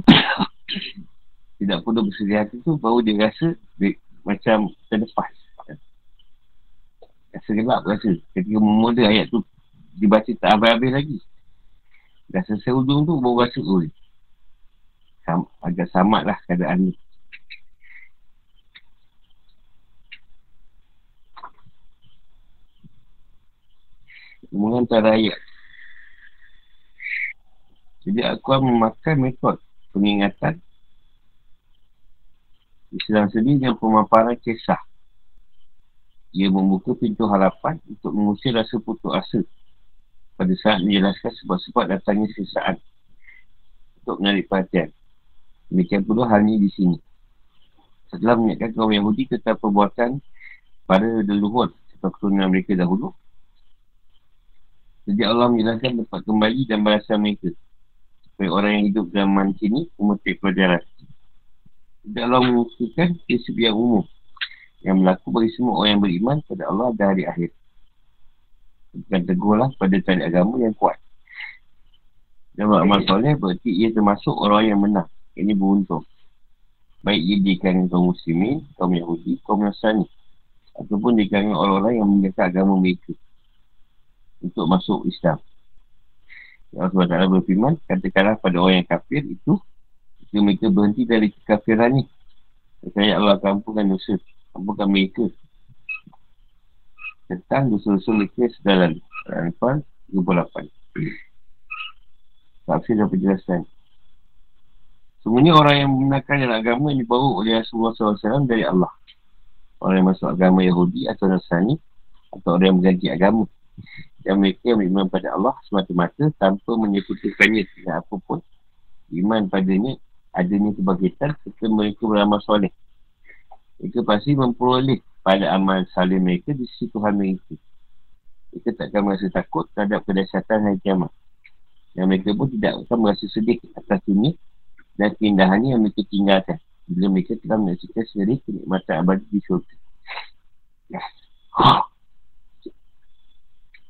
tidak perlu bersedia hati tu baru dia rasa dia, macam terlepas Rasa gelap rasa. Ketika memula ayat tu dibaca tak habis-habis lagi. Dah selesai ujung tu baru rasa oh, sam, agak samat lah keadaan ni. Mengantar ayat. Jadi aku memakai metod pengingatan Islam sendiri yang pemaparan kisah ia membuka pintu harapan untuk mengusir rasa putus asa pada saat menjelaskan sebab-sebab datangnya sesaan untuk menarik perhatian. Demikian pula halnya di sini. Setelah mengingatkan kaum Yahudi tentang perbuatan pada leluhur atau keturunan mereka dahulu, sejak Allah menjelaskan tempat kembali dan balasan mereka supaya orang yang hidup zaman sini memetik pelajaran. Sejak Allah mengusulkan prinsip yang umum yang berlaku bagi semua orang yang beriman pada Allah dan hari akhir. Bukan tegurlah pada tali agama yang kuat. Dan beramal soleh berarti ia termasuk orang yang menang. Ini beruntung. Baik ia di kalangan kaum muslimin, kaum Yahudi, kaum Nasrani. Ataupun di kalangan orang-orang yang menjaga agama mereka. Untuk masuk Islam. Allah SWT berfirman, katakanlah pada orang yang kafir itu, jika mereka berhenti dari kekafiran ni, saya Allah akan ampunkan dosa Apakah mereka Tentang dosa-dosa mereka Sedang lalu Al-Anfal 28 Tafsir dan penjelasan Semuanya orang yang menggunakan dalam agama yang dibawa oleh Rasulullah SAW dari Allah. Orang yang masuk agama Yahudi atau Nasrani atau orang yang mengganti agama. Dan mereka beriman pada Allah semata-mata tanpa menyebutkannya tidak apapun. Iman padanya adanya kebangkitan serta mereka beramal soleh mereka pasti memperoleh pada amal salim mereka di sisi Tuhan mereka. mereka takkan merasa takut terhadap kedahsyatan hari kiamat. Dan mereka pun tidak akan merasa sedih atas dunia dan keindahan yang mereka tinggalkan. Bila mereka telah menyaksikan sendiri kenikmatan abadi di syurga.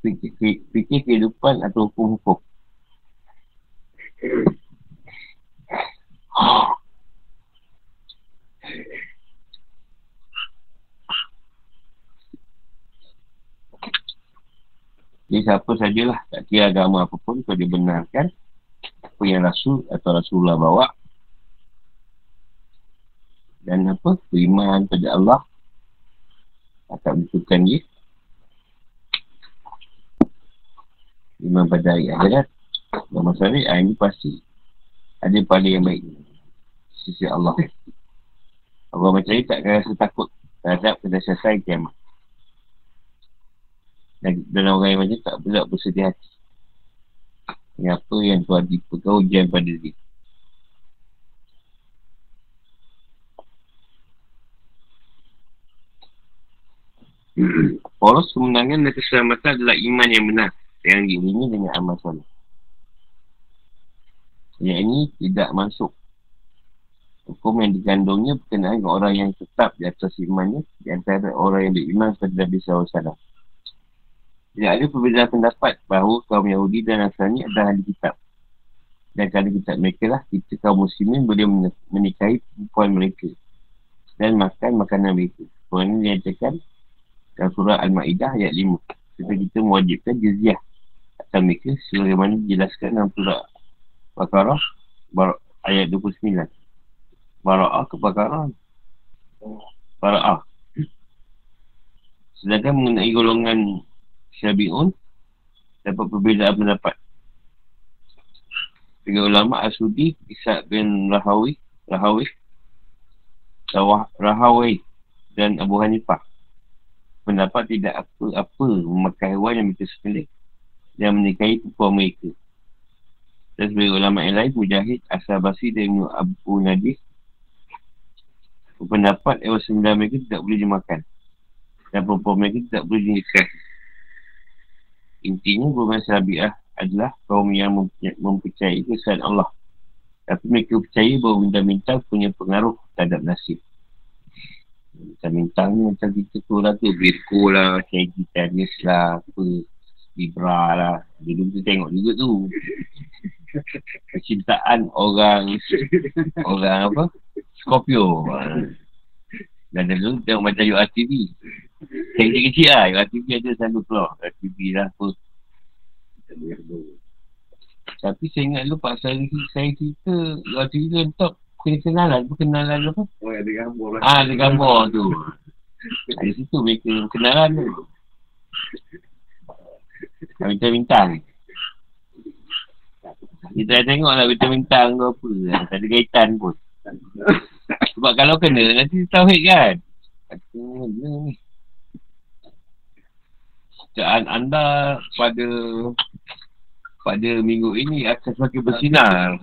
Fikir, fikir kehidupan atau hukum-hukum. Jadi siapa sajalah tak kira agama apapun kalau dia benarkan apa yang Rasul atau Rasulullah bawa dan apa beriman pada Allah akan butuhkan dia iman pada hari akhirat dan masalah ah, ini pasti ada pada yang baik sisi Allah Allah macam ni tak rasa takut terhadap kedahsyatan kiamat dan, dan orang yang macam tak pula bersedih hati. Dengan apa yang Tuhan dipegang ujian pada dia. Poros kemenangan dan keselamatan adalah iman yang benar yang diiringi dengan amal soleh. Yang ini tidak masuk hukum yang digandungnya berkenaan dengan orang yang tetap di atas imannya di antara orang yang beriman pada Nabi SAW. Tidak ada perbezaan pendapat bahawa kaum Yahudi dan Nasrani adalah ahli kitab. Dan kalau kitab mereka lah, kita kaum muslimin boleh menikahi perempuan mereka. Dan makan makanan mereka. Perempuan ini dinyatakan dalam surah Al-Ma'idah ayat 5. Kita kita mewajibkan jizyah atas mereka sebagaimana dijelaskan dalam surah Bakarah ayat 29. Bara'ah ke Bakarah? Bara'ah. Sedangkan mengenai golongan Syabi'un dapat perbezaan pendapat. Tiga ulama Asudi, Ishaq bin Rahawi, Rahawi, Rahawi dan Abu Hanifah. Pendapat tidak apa-apa memakai hewan yang mereka sekali dan menikahi perempuan mereka. Dan sebagai ulama yang lain, Mujahid, Asabasi dan Abu Nadis, pendapat hewan sembilan mereka tidak boleh dimakan. Dan perempuan mereka tidak boleh dinikahi. Intinya golongan Sabiah adalah kaum yang mempercayai kesan Allah. Tapi mereka percaya bahawa bintang-bintang punya pengaruh terhadap nasib. Bintang-bintang ni macam kita tu lah tu. Virgo lah, Sagittarius lah, apa, Libra lah. Dulu kita tengok juga tu. Kecintaan orang, orang apa? Scorpio. Dan dulu tengok macam URTV. Kecil-kecil lah. URTV ada selalu keluar. URTV lah apa. Tapi saya ingat lu Pak saya, saya cerita URTV tu top. Kena kenalan. Kenalan apa? Oh, ada gambar lah. Ah, ada gambar tu. Dari situ mereka kenalan tu. Bintang-bintang. Kita dah tengok lah bintang-bintang tu apa. Tak ada kaitan pun. Sebab kalau kena nanti tauhid kan. Bacaan anda pada pada minggu ini akan semakin bersinar.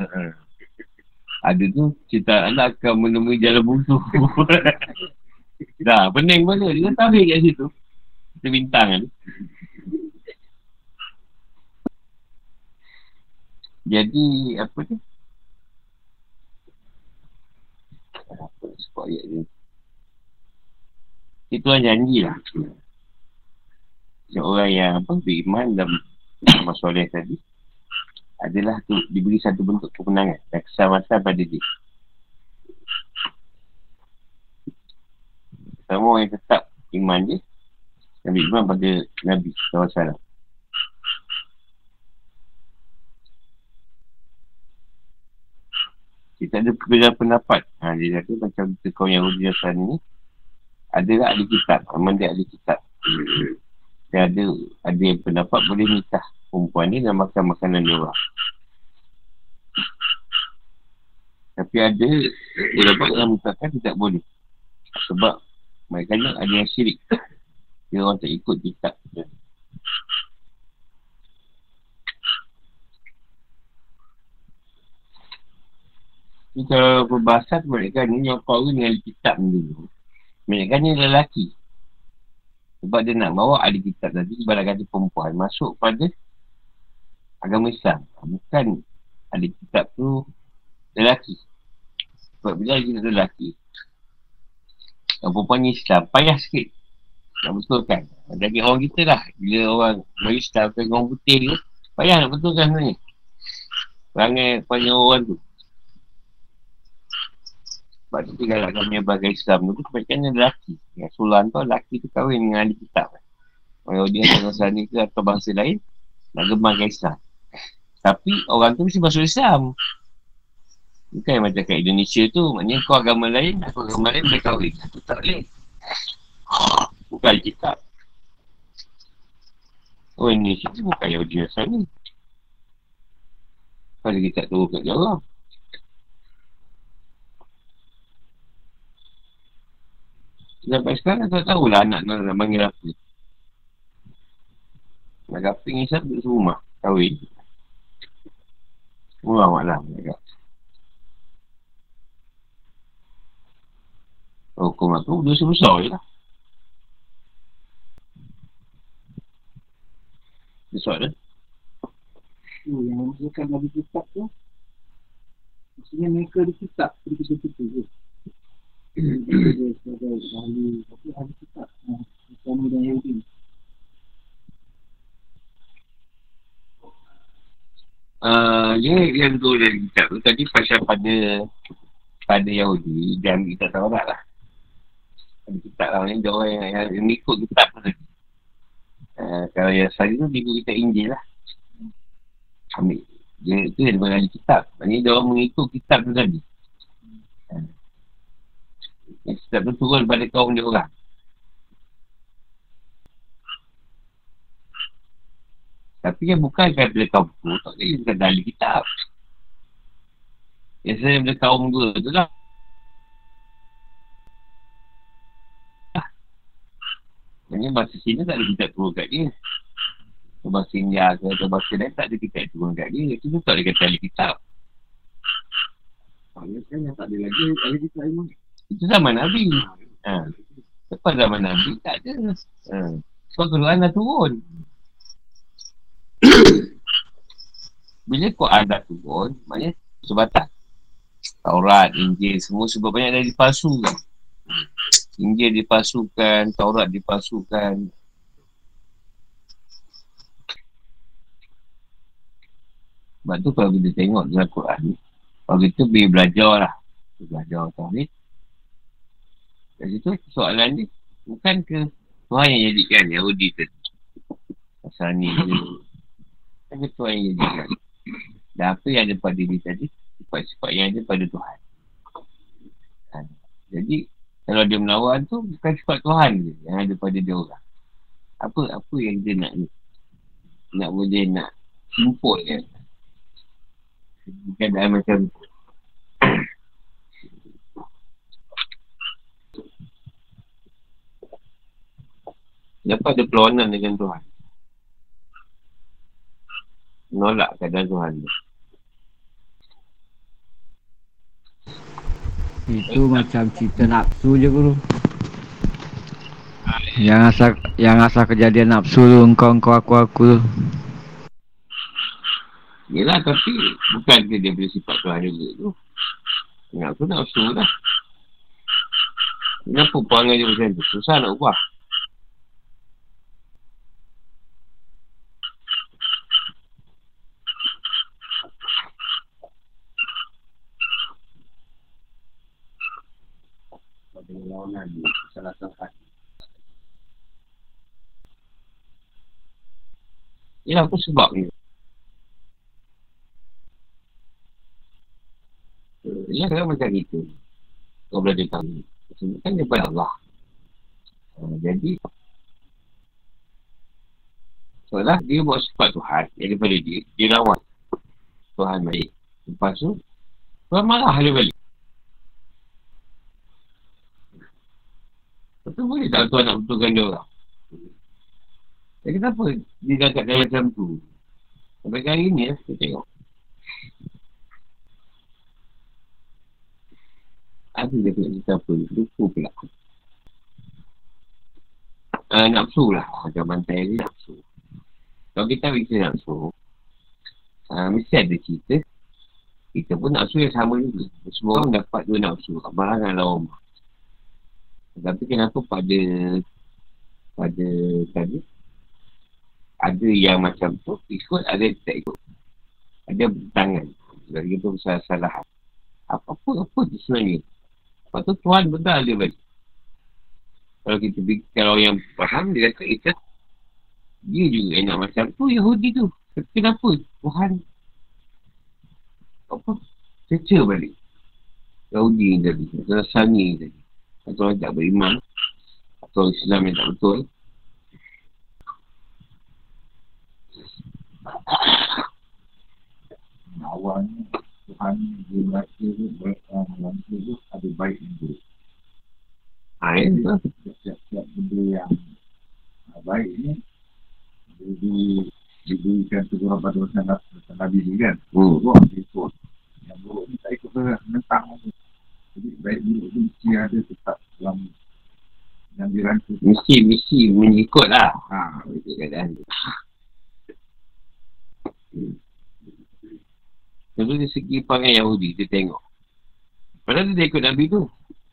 Ada tu cerita anda akan menemui jalan buntu. Dah, pening mana? Dia tauhid kat situ. Kita bintang kan. Jadi, apa tu? apa sebab ayat ni? Itu Tuhan janji lah. Seorang yang apa beriman dan amal soleh tadi adalah tu diberi satu bentuk kemenangan dan keselamatan pada dia. Orang yang tetap iman dia dan beriman pada Nabi SAW Kita ada perbezaan pendapat. Ha, dia kata macam kita kaum Yahudi Nasrani ni. Ada tak ada kitab. Memang dia ada kitab. Dia ada, ada yang pendapat boleh nikah perempuan ni dan makan makanan dia orang. Tapi ada pendapat yang mengatakan tidak boleh. Sebab mereka ni ada yang syirik. Dia orang tak ikut kitab. Ni kalau perbahasan mereka ni yang kau dengan kitab ni dulu. Mereka ni lelaki. Sebab dia nak bawa ahli kitab tadi ibarat kata perempuan masuk pada agama Islam. Bukan ahli kitab tu lelaki. Sebab bila ahli kitab lelaki, yang perempuan Islam, payah sikit. Nak betulkan. Jadi orang kita lah. Bila orang bagi Islam ke orang putih tu, payah nak betulkan sebenarnya. Perangai panjang orang tu. Sebab tu kalau kami bagi Islam tu, kebaikannya lelaki. Yang sulan tu, lelaki tu kahwin dengan ahli kitab. Orang dia bangsa ni ke atau bangsa lain, nak gemarkan Islam. Tapi orang tu mesti masuk Islam. Bukan macam kat Indonesia tu, maknanya kau agama lain, aku agama lain boleh kahwin. Itu tak boleh. Bukan kitab. Oh Indonesia tu bukan Yahudi asal ni. Kalau kita tahu kat jauh. Sampai sekarang tak tahulah anak nak, nak panggil apa. Nak kaping isap duduk rumah. Kahwin. Murah malam. Hukum aku dosa besar je lah. Besar dah. Oh, yang memasukkan Nabi Kitab tu Maksudnya mereka ada kitab Jadi kita tu Uh, dia yang tu dari kitab tu tadi pasal pada pada Yahudi dan kita tahu tak lah ada kitab lah ni orang yang, yang, yang ikut kitab tu uh, kalau yang saya tu dia kitab Injil lah. Ambil. Dia tu yang kitab. Maknanya dia orang mengikut kitab tu tadi yang kitab tu turun pada kaum dia orang. Tapi yang bukan kan bila kaum tu, tak boleh bukan dari kitab. Yang saya bila kaum dua tu lah. Maksudnya bahasa sini tak ada kitab turun kat dia. Atau bahasa India ke atau bahasa lain tak ada kitab turun kat dia. Itu tu tak ada kata ahli kitab. Kalau kan yang tak ada lagi Ahli kitab memang Itu zaman Nabi. Ha. Lepas zaman Nabi tak ada. Ha. Sebab Quran dah turun. Bila Quran dah turun, maknanya sebatas. Taurat, Injil, semua sebab banyak dah dipalsukan. Injil dipalsukan, Taurat dipalsukan. Sebab tu kalau kita tengok dalam Quran ni, kalau kita boleh belajar lah. Belajar tauhid, dari situ soalan ni bukan ke Tuhan yang jadikan Yahudi tu. Pasal ni Bukan ke Tuhan yang jadikan. Dan apa yang ada pada dia tadi, sifat-sifat yang ada pada Tuhan. Ha. Jadi, kalau dia melawan tu, bukan sifat Tuhan je yang ada pada dia orang. Apa apa yang dia nak ni? Nak boleh nak simpul kan? Bukan dalam macam Siapa ada perlawanan dengan Tuhan? Menolak keadaan Tuhan tu. Itu macam cerita nafsu je guru. Yang asal yang asal kejadian nafsu tu engkau engkau aku aku tu. Yelah tapi bukan ke dia boleh sifat Tuhan juga tu. Nak tu nafsu lah. Kenapa perangai dia macam tu? Susah nak ubah. perlawanan ni salah satu hati. Ya, apa sebab ni? Ya, kan macam itu. Kau boleh tahu. Kan daripada Allah. Uh, jadi, soalah dia buat sifat Tuhan yang daripada dia. Dia lawan. Tuhan baik. Lepas tu, Tuhan marah dia balik. Betul boleh tak tuan nak betulkan dia orang? Ya, kenapa dia katakan macam tu? Sampai hari ni lah, kita tengok. Ada dia pula cerita apa? Lupa pula. uh, nafsu lah. Macam bantai ni nafsu. Kalau kita cerita nafsu, uh, mesti ada cerita. Kita pun nafsu yang sama juga. Semua orang dapat dua nafsu. Amarah dan lawan. Tapi kenapa pada pada tadi ada yang macam tu ikut, ada yang tak ikut. Ada tangan. Jadi itu salah-salah. Apa-apa, apa tu sebenarnya. Lepas tu Tuhan betul dia balik. Kalau kita kalau yang faham, dia kata kita dia juga yang nak macam tu Yahudi tu. Kenapa Tuhan apa Cecah balik Yahudi ni tadi Atau Nasani tadi Atau tak beriman Atau Islam yang tak betul awalnya Tuhan dia merasa tu uh, manusia tu ada baik dan buruk. Ha, ya, betul. Setiap-setiap benda yang uh, baik ni dia di, diberikan teguran pada masa Nabi ni kan. Hmm. Buruk dia ikut. Yang buruk ni tak ikut ke menentang. Jadi baik buruk tu mesti ada tetap dalam yang dirangkul. Mesti, mesti mengikut lah. Ha, Itu keadaan tu. Tentu dari segi pangai Yahudi, dia tengok. Padahal dia ikut Nabi tu.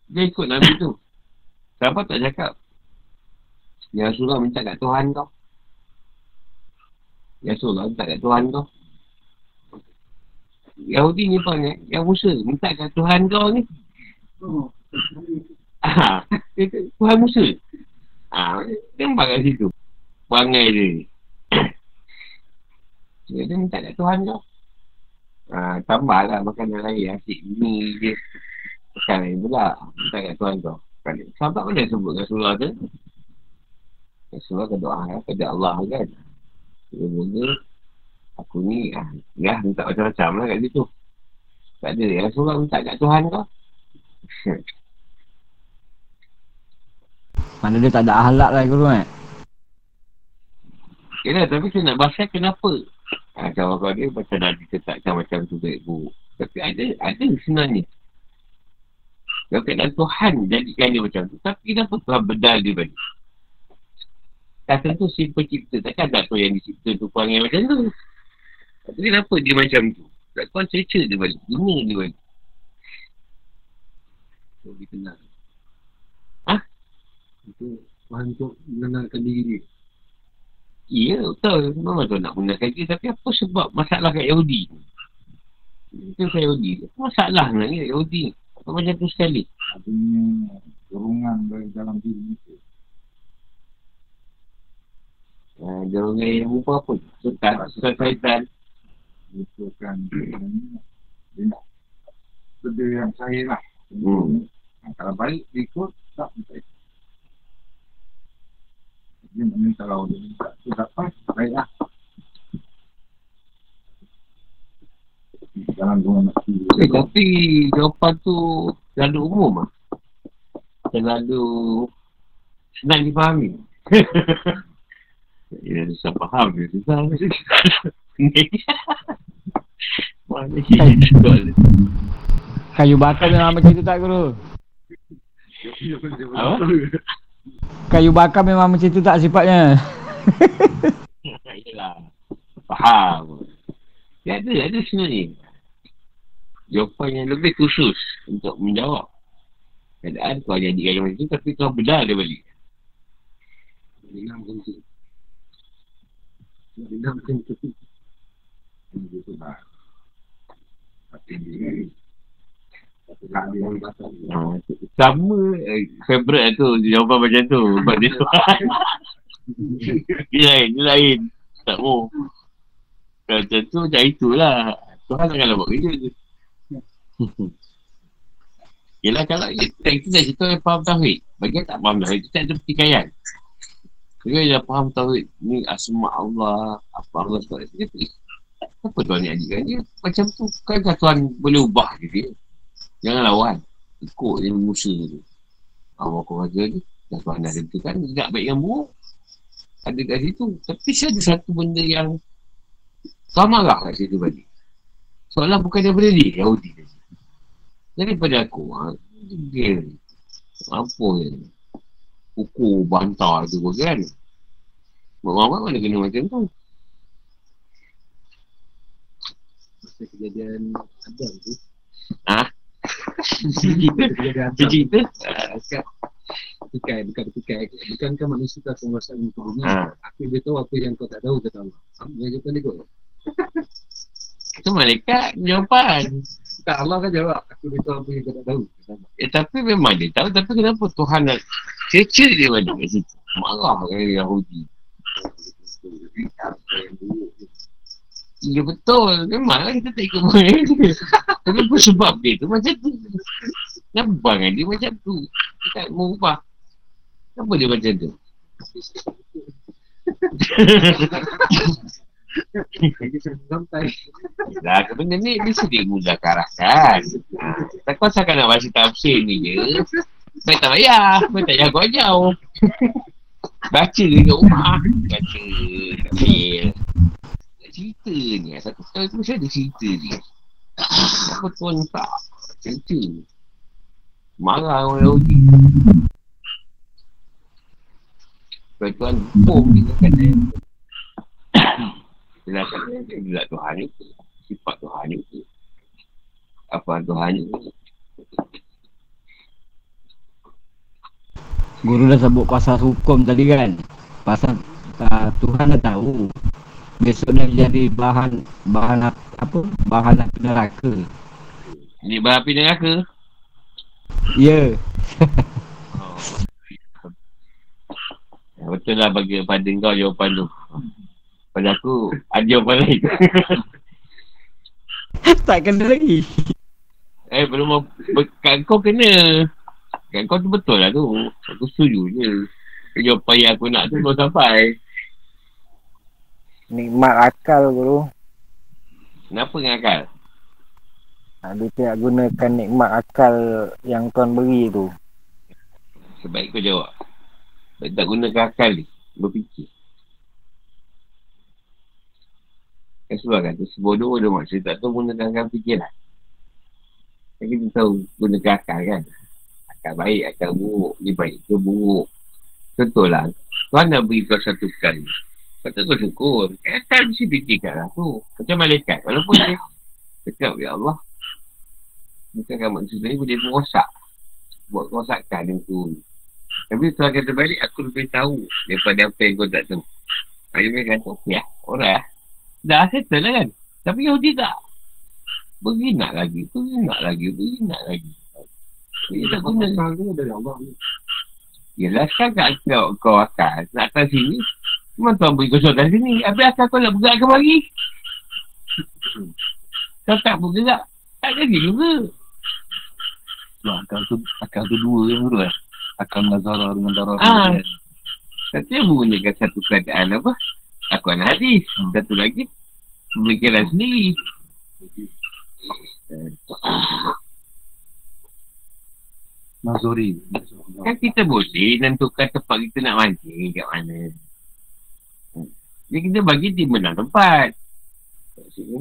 Dia ikut Nabi tu. Kenapa tak cakap? Ya Rasulullah minta kat Tuhan kau. Ya Rasulullah minta kat Tuhan kau. Yahudi ni pangai, yang Musa minta kat Tuhan kau ni. Oh. Ah, Tuhan Musa. Ah, dia nampak kat situ. Perangai dia ni. Dia, dia minta kat Tuhan kau. Ah, tambah lah makanan lain. Asyik ni dia. Makan lain pula. Minta kat Tuhan. Kali. Sahabat mana sebut Rasulullah tu? Rasulullah ke doa ya, kepada Allah kan. Dia mula aku ni ah, ya minta macam-macam lah kat situ. Tak ada. Rasulullah minta kat Tuhan kau. Mana dia tak ada ahlak lah guru eh. Yalah, tapi saya nak bahas kenapa. Ha, kalau kau dia macam dah ditetapkan macam tu baik buruk. Tapi ada, ada sebenarnya. Kalau keadaan Tuhan jadikan dia macam tu. Tapi kenapa Tuhan bedal dia balik? Tak tentu si pencipta. Takkan ada tu yang dicipta tu perangai macam tu. Tapi kenapa dia macam tu? Tak kau cerita dia balik. Guna dia balik. So, dia kenal. Hah? Itu Tuhan untuk mengenalkan diri dia. Ya, betul. Memang tu nak gunakan dia. Tapi apa sebab masalah kat Yahudi ni? Itu kat Yahudi. Masalah sebenarnya kat Yahudi? Apa macam tu sekali? adanya dorongan dari dalam diri kita. Ha, orang yang rupa apa? Setan, setan syaitan. Lupakan dia nak benda yang sahih lah. Hmm. Kalau baik dia ikut, tak ikut. Dia maknanya kalau dia minta tu dapat, baik lah. Jangan guna nak Eh, tapi jawapan tu terlalu umum lah. Terlalu senang dipahami. ya, susah faham dia. Susah. Mana sih? Kayu bakar memang macam tu tak guru? Apa? Kayu bakar memang macam tu tak sifatnya? Yelah. Faham. Dia ada, ada sebenarnya. Jawapan yang lebih khusus untuk menjawab. Keadaan kau jadikan macam tu tapi kau bedal dia balik. Dengar macam tu. Dengar macam tu. Dia tu lah. Tapi dia Ha, sama eh, favourite lah tu jawapan macam tu. Sebab dia dia lain, dia lain. Tak mau. Kalau macam tu macam itulah. Tuhan takkanlah buat kerja tu. Yelah kalau kita, kita dah cerita yang faham Tauhid. Bagi tak faham Tauhid, kita ada pertikaian. Dia dah faham Tauhid. Ni asma Allah. Apa Allah sebab dia kata, "Eh, Apa Tuhan ni ajarkan dia? Macam tu. Bukankah Tuhan boleh ubah dia? Jangan lawan. Ikut je Musa tu. Allah kau raja ni. Dah Tuhan dah tentukan. Tidak baik yang buruk. Ada kat situ. Tapi saya ada satu benda yang kau marah kat situ balik. Soalan bukan daripada dia, Yahudi tadi. Daripada aku. Ha, dia. Apa je. pukul, bantar tu pun kan. Mak Muhammad mana kena macam tu? Masa kejadian Adam tu. Ha? Cerita. Cerita? Dekat Tikai, bukan tikai. Bukan kan manusia tak penguasaan muka bumi. Ha. Aku dia tahu apa yang kau tak tahu kata Allah. Dia jawapan dia kot. Tu malaikat jawapan. Tak Allah kan jawab. Aku dia tahu apa yang kau tak tahu. Kata. Eh, tapi memang dia tahu. Tapi kenapa Tuhan nak cerca dia mana kat situ? Marah kan Yahudi. Ya betul. Memanglah kita tak ikut dia. Tapi apa sebab dia tu macam tu? Nampak kan dia macam tu? Dia tak mengubah. Kenapa dia macam tu? Dia suruh sampai. Lah, benda ni mesti dia muzakarahkan. Ha, tak kau asalkan nak baca tafsir ni je. Baik tak payah. Baik tak kau jauh. Baca kat rumah. Baca tafsir. Cerita ni. Satu kali tu mesti ada cerita ni. Apa tuan tak? Macam tu. Marah orang Yahudi. Kalau tuan bom dia kata dia dia tak Tuhan ni sifat Tuhan ni apa Tuhan ni Guru dah sebut pasal hukum tadi kan Pasal uh, Tuhan dah tahu Besok dia jadi bahan Bahan ap- apa Bahan api neraka ni berapi neraka Ya Ya, betul lah bagi pada kau jawapan tu. Pada aku, ada jawapan lain. Tak kena lagi eh, belum kat kau kena. Kat kau tu betul lah tu. Aku setuju je. Jawapan yang aku nak tu belum sampai. Nikmat akal guru. Kenapa dengan akal? Ha, Dia tidak gunakan nikmat akal yang Tuan beri tu. Sebaik kau jawab. Sebab tak gunakan akal ni. Berfikir. Kan sebab kan tu sebodoh dia maksud tak tahu gunakan akal fikiran. Kan kita tahu gunakan akal kan. Akal baik, akal buruk. Ni baik ke buruk. Contohlah. Tuhan nak beri kau satu kali. Kau tak kau syukur. Kan akal mesti fikirkan lah tu. Macam malaikat. Walaupun dia dekat ya Allah. Bukan kan manusia ni boleh merosak. Buat kerosakan yang tu. Tapi Tuhan kata balik, aku lebih tahu daripada apa yang kau tak tahu. Ayah mereka kata, okey lah. Alright lah. Dah settle lah kan. Tapi Yahudi tak. Pergi nak lagi, pergi nak lagi, pergi nak lagi. Dia tak guna. Tu dari Allah ni. Yelah sekarang kau akal. Nak atas sini. Memang Tuhan beri suatu sini. Habis akal kau nak bergerak kembali. Kau tak bergerak. Tak jadi juga. Wah, akal tu, akal tu dua kan guru eh. Akal Nazara dengan Darah. Ah. Satu yang menggunakan satu keadaan apa? Akuan hadis. Satu lagi. Pemikiran sendiri. Nazori. Kan kita boleh nentukan tempat kita nak mancing kat mana. Jadi kita bagi di menang tempat. Kat sini.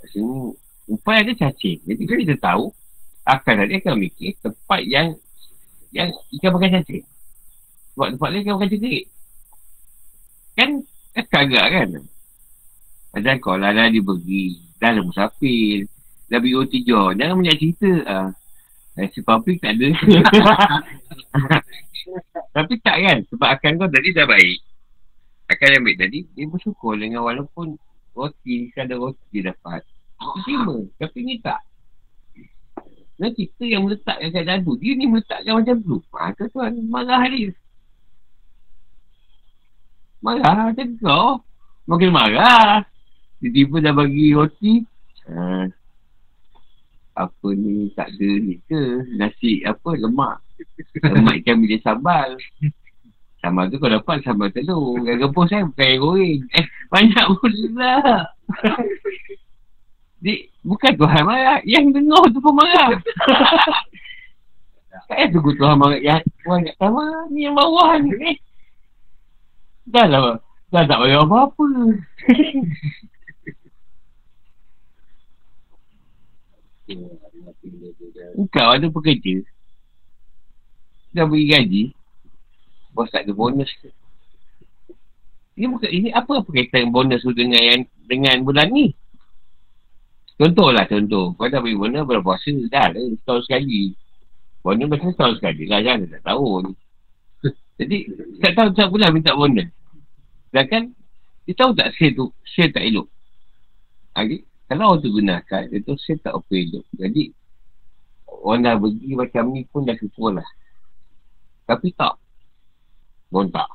Kat sini. Umpai ada cacing. Jadi kalau kita tahu. Akan ada akan mikir tempat yang yang ikan makan cacing. Sebab tempat lain ikan makan cacing. Kan kan kagak kan. Macam kau lah dah dia pergi. Dah ada musafir. Dah pergi O3. Jangan banyak cerita. Ah. Nasi public tak ada. Tapi tak kan. Sebab akan kau tadi dah baik. Akan baik tadi, dia bersyukur dengan walaupun roti, kadar roti dia dapat. Dia terima. Tapi ni tak. Dan kita yang meletakkan keadaan tu, dia ni meletakkan macam tu. Ha, tu tuan marah Haris. Marah macam kau. Makin marah. Tiba-tiba dah bagi roti. Ha, apa ni tak ada ni ke nasi apa lemak lemak ikan bilis sambal sambal tu kau dapat sambal telur. Yang gepus kan bukan yang goreng. Eh banyak pula Dik, bukan Tuhan marah. Yang dengar tu pun marah. Tak payah tunggu Tuhan marah. Yang Tuhan kat sama ni yang bawah ni. Eh. dah lah dah tak payah apa-apa. Kau ada pekerja. Dah beri gaji bos tak ada bonus ke? Ini bukan, ini apa apa kaitan bonus tu dengan yang, dengan bulan ni? Contohlah contoh. Kau dah beri bonus berpuasa dah lah. Setahun sekali. Bonus biasanya setahun sekali lah. Jangan tak tahun. Jadi, tak tahu tak pula minta bonus. Sedangkan, dia tahu tak sale tu, sale tak elok. Lagi, kalau orang tu gunakan, dia tu sale tak apa elok. Jadi, orang dah pergi macam ni pun dah syukur lah. Tapi tak. Pun tak.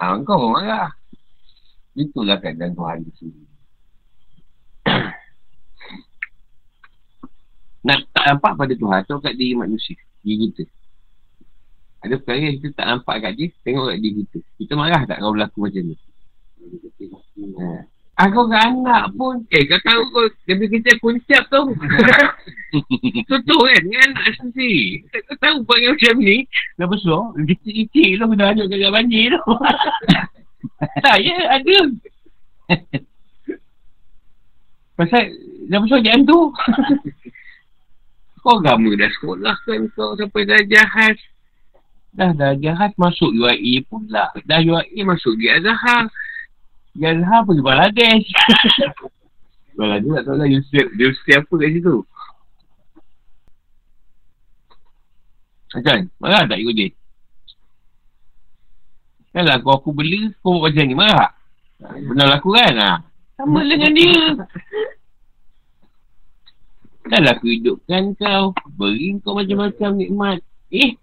Ha, kau pun marah. Itulah keadaan Tuhan di sini. Nak tak nampak pada Tuhan atau kat diri manusia. Diri kita. Ada perkara kita tak nampak kat dia, tengok kat diri kita. Kita marah tak kalau berlaku macam ni? Aku kan anak pun, eh kau tahu kau, dia pergi kerja kuncap tu. Contoh kan, dengan anak sendiri. Kau tahu panggil macam ni, dah besar, kecil-kecil tu, dah hanyut kat banjir tu. tak, ya, ada. Pasal, dah besar dia hantu. Kau agama dah sekolah kan kau sampai dah jahat. Dah dah jahat masuk UAE pula. Dah UAE masuk di Azhar. Azhar pergi Bangladesh. Bangladesh tak tahu lah universiti, universiti apa kat situ. Macam marah tak ikut dia? Kan lah kau aku bela, kau buat macam ni, marah tak? Benar laku kan? Ha? Sama dengan dia. Dah lah aku hidupkan kau. Beri kau macam-macam nikmat. Eh,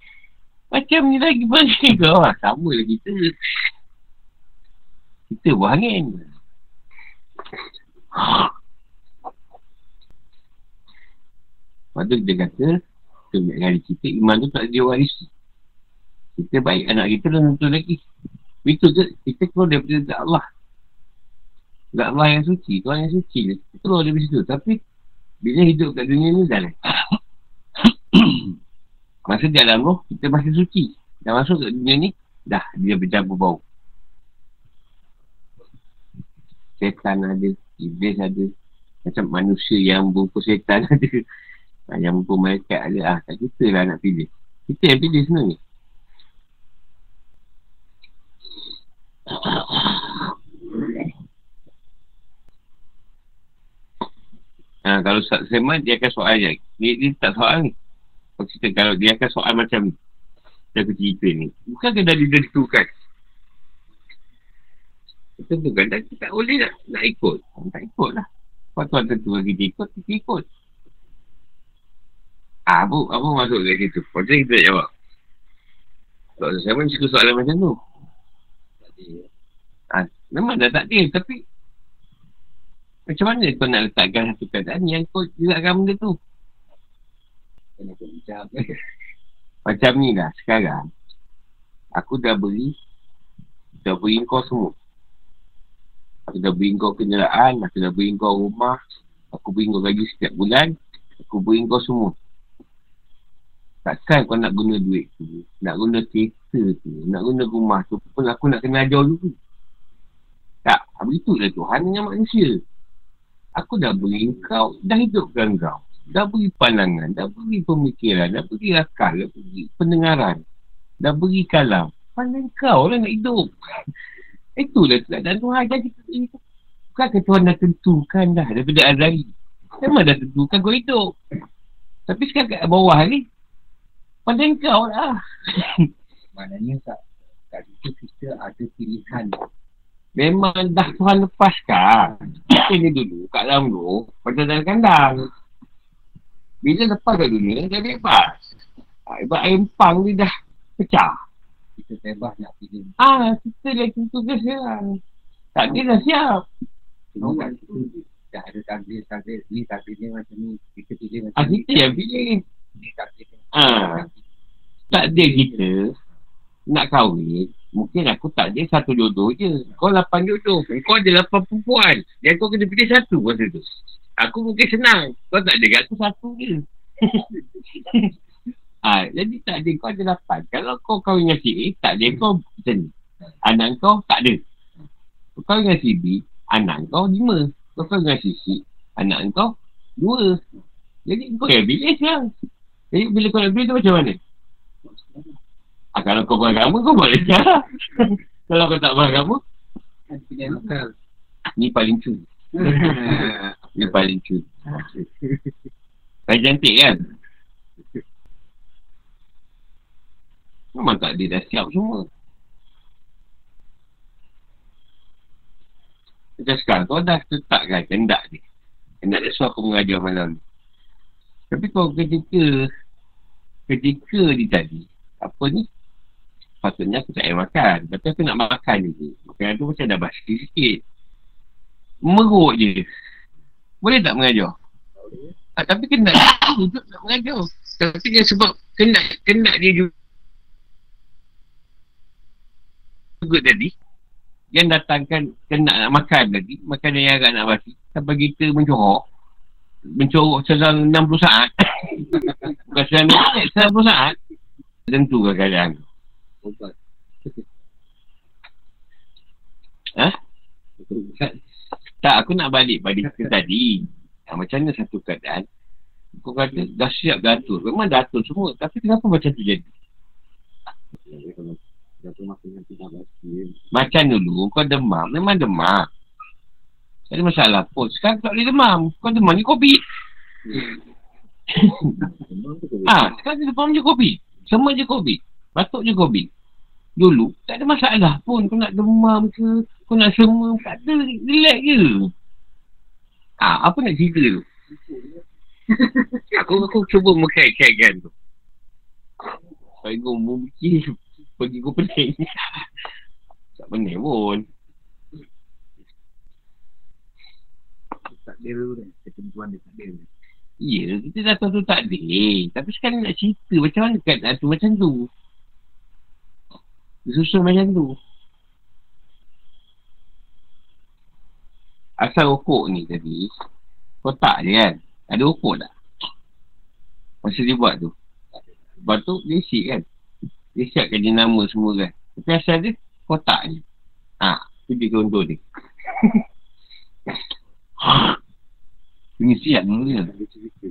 macam ni lagi bagi kau. Ha, sama lah kita. Kita buah angin. Lepas tu kita kata, kita ingatkan diri kita, iman tu tak dia warisi. Kita baik, anak kita dah tentu lagi. Itu ke, kita keluar daripada Allah. Tak Allah yang suci, Tuhan yang suci. Kita keluar daripada situ. Tapi, bila hidup kat dunia ni dah Masa di alam roh, kita masih suci. Dah masuk kat dunia ni, dah dia bercampur bau. Setan ada, iblis ada. Macam manusia yang bungkus setan ada. Yang bungkus malaikat ada. Ah, tak kita lah nak pilih. Kita yang pilih sebenarnya. Ha, kalau Seman dia akan soal je. Dia, dia tak soal ni. Kalau, kita, kalau dia akan soal macam ni. Dia cerita ni. Bukan kena dia tentukan. Tentukan. Dan kita tak boleh nak, nak ikut. Tak ikut lah. Kalau tuan tentu kita ikut, kita ikut. Ah, apa, apa masuk kat situ? Macam kita nak jawab. Kalau Seman suka soalan macam tu. Ha, memang dah tak dia. Tapi macam mana kau nak letakkan satu keadaan yang kau gerakkan benda tu? Macam ni lah sekarang. Aku dah beri, dah beri kau semua. Aku dah beri kau kenderaan, aku dah beri kau rumah, aku beri kau gaji setiap bulan, aku beri kau semua. Takkan kau nak guna duit tu, nak guna kereta tu, nak guna rumah tu pun aku nak kena ajar dulu. Tak, begitulah Tuhan dengan manusia. Aku dah beri kau, dah hidupkan kau. Dah beri pandangan, dah beri pemikiran, dah beri akal, dah beri pendengaran. Dah beri kalam. Pandang kau lah nak hidup. Itulah keadaan Tuhan jadi itu. Bukankah Tuhan dah tentukan dah daripada Azari. Memang dah tentukan kau hidup. Tapi sekarang kat bawah ni, pandang kau lah. Maknanya tak, kat situ kita ada pilihan. Memang dah Tuhan lepaskan. Ini dulu kat dalam tu, macam dalam kandang. Bila lepas kat dunia, dia bebas. Ibarat air empang ni dah pecah. Kita bebas nak pilih. Ah, kita dah tentu ke sekarang. Tak dia dah siap. Cuma kat situ dah ada takdir-takdir. Ni macam ni. Kita pilih macam Ah, ni. kita yang pilih. Ni takdirnya. Ah. Tak dia kita nak kahwin. Mungkin aku tak ada satu jodoh je. Kau lapan jodoh. Kau ada lapan perempuan. Dan kau kena pilih satu masa tu. Aku mungkin senang. Kau tak ada aku satu je. ha, jadi tak ada kau ada lapan. Kalau kau kahwin dengan si A, tak ada kau macam ni. Anak kau tak ada. Kau kahwin dengan si B, anak kau lima. Kau kahwin dengan si C, anak kau dua. Jadi kau yang pilih sekarang. Jadi bila kau nak pilih tu macam mana? Ah, kalau kau beragama, kau boleh. kalau kau tak beragama, ni paling cun. ni paling cun. Paling cantik kan? Memang tak dia dah siap semua. Macam sekarang kau dah letakkan kendak ni. Kendak dia suruh aku mengajar malam ni. Tapi kau ketika ketika ni tadi, apa ni? Patutnya aku tak payah makan. Tapi aku nak makan je. Makanan tu macam dah basi sikit. Meruk je. Boleh tak mengajar? Ah, tapi kendak dia wujud nak mengajar. Tapi dia sebab kendak, kendak dia juga juga tadi yang datangkan kena nak makan lagi makanan yang agak nak basi sampai kita mencorok mencorok selang 60 saat. Bukan selang 60 90 saat. Tentu kadang-kadang. Obat. Ha? tak aku nak balik pada kita tadi. Ha, macam mana satu keadaan? Kau kata dah siap dah atur. Memang dah atur semua tapi kenapa macam tu jadi Dah tu makan yang tidak basi. Macam dulu kau demam, memang demam. Tak ada masalah pun. Sekarang tak boleh demam. Kau demam ni tu kau Ah, sekarang demam je kopi. Semua je kopi. Batuk je kopi. Dulu tak ada masalah pun. Kau nak demam ke, kau nak semua, tak ada. Relax je. Ah, apa nak cerita tu? aku aku cuba mengkait-kaitkan tu. Saya kau mungkin pergi kau pening. tak pening pun. takdir tu kan. Ketentuan dia takdir. Ya, kita dah tahu tu tak ada. Tapi sekarang nak cerita macam mana keadaan tu macam tu. Susun macam tu. Asal rokok ni tadi, kotak je kan. Ada rokok tak? Masa dia buat tu. Lepas tu, dia isi kan. Dia siapkan dia nama semua kan. Tapi asal dia, kotak je. Ha, tu dia contoh dia. Pengisian dulu dia. Ada cerita.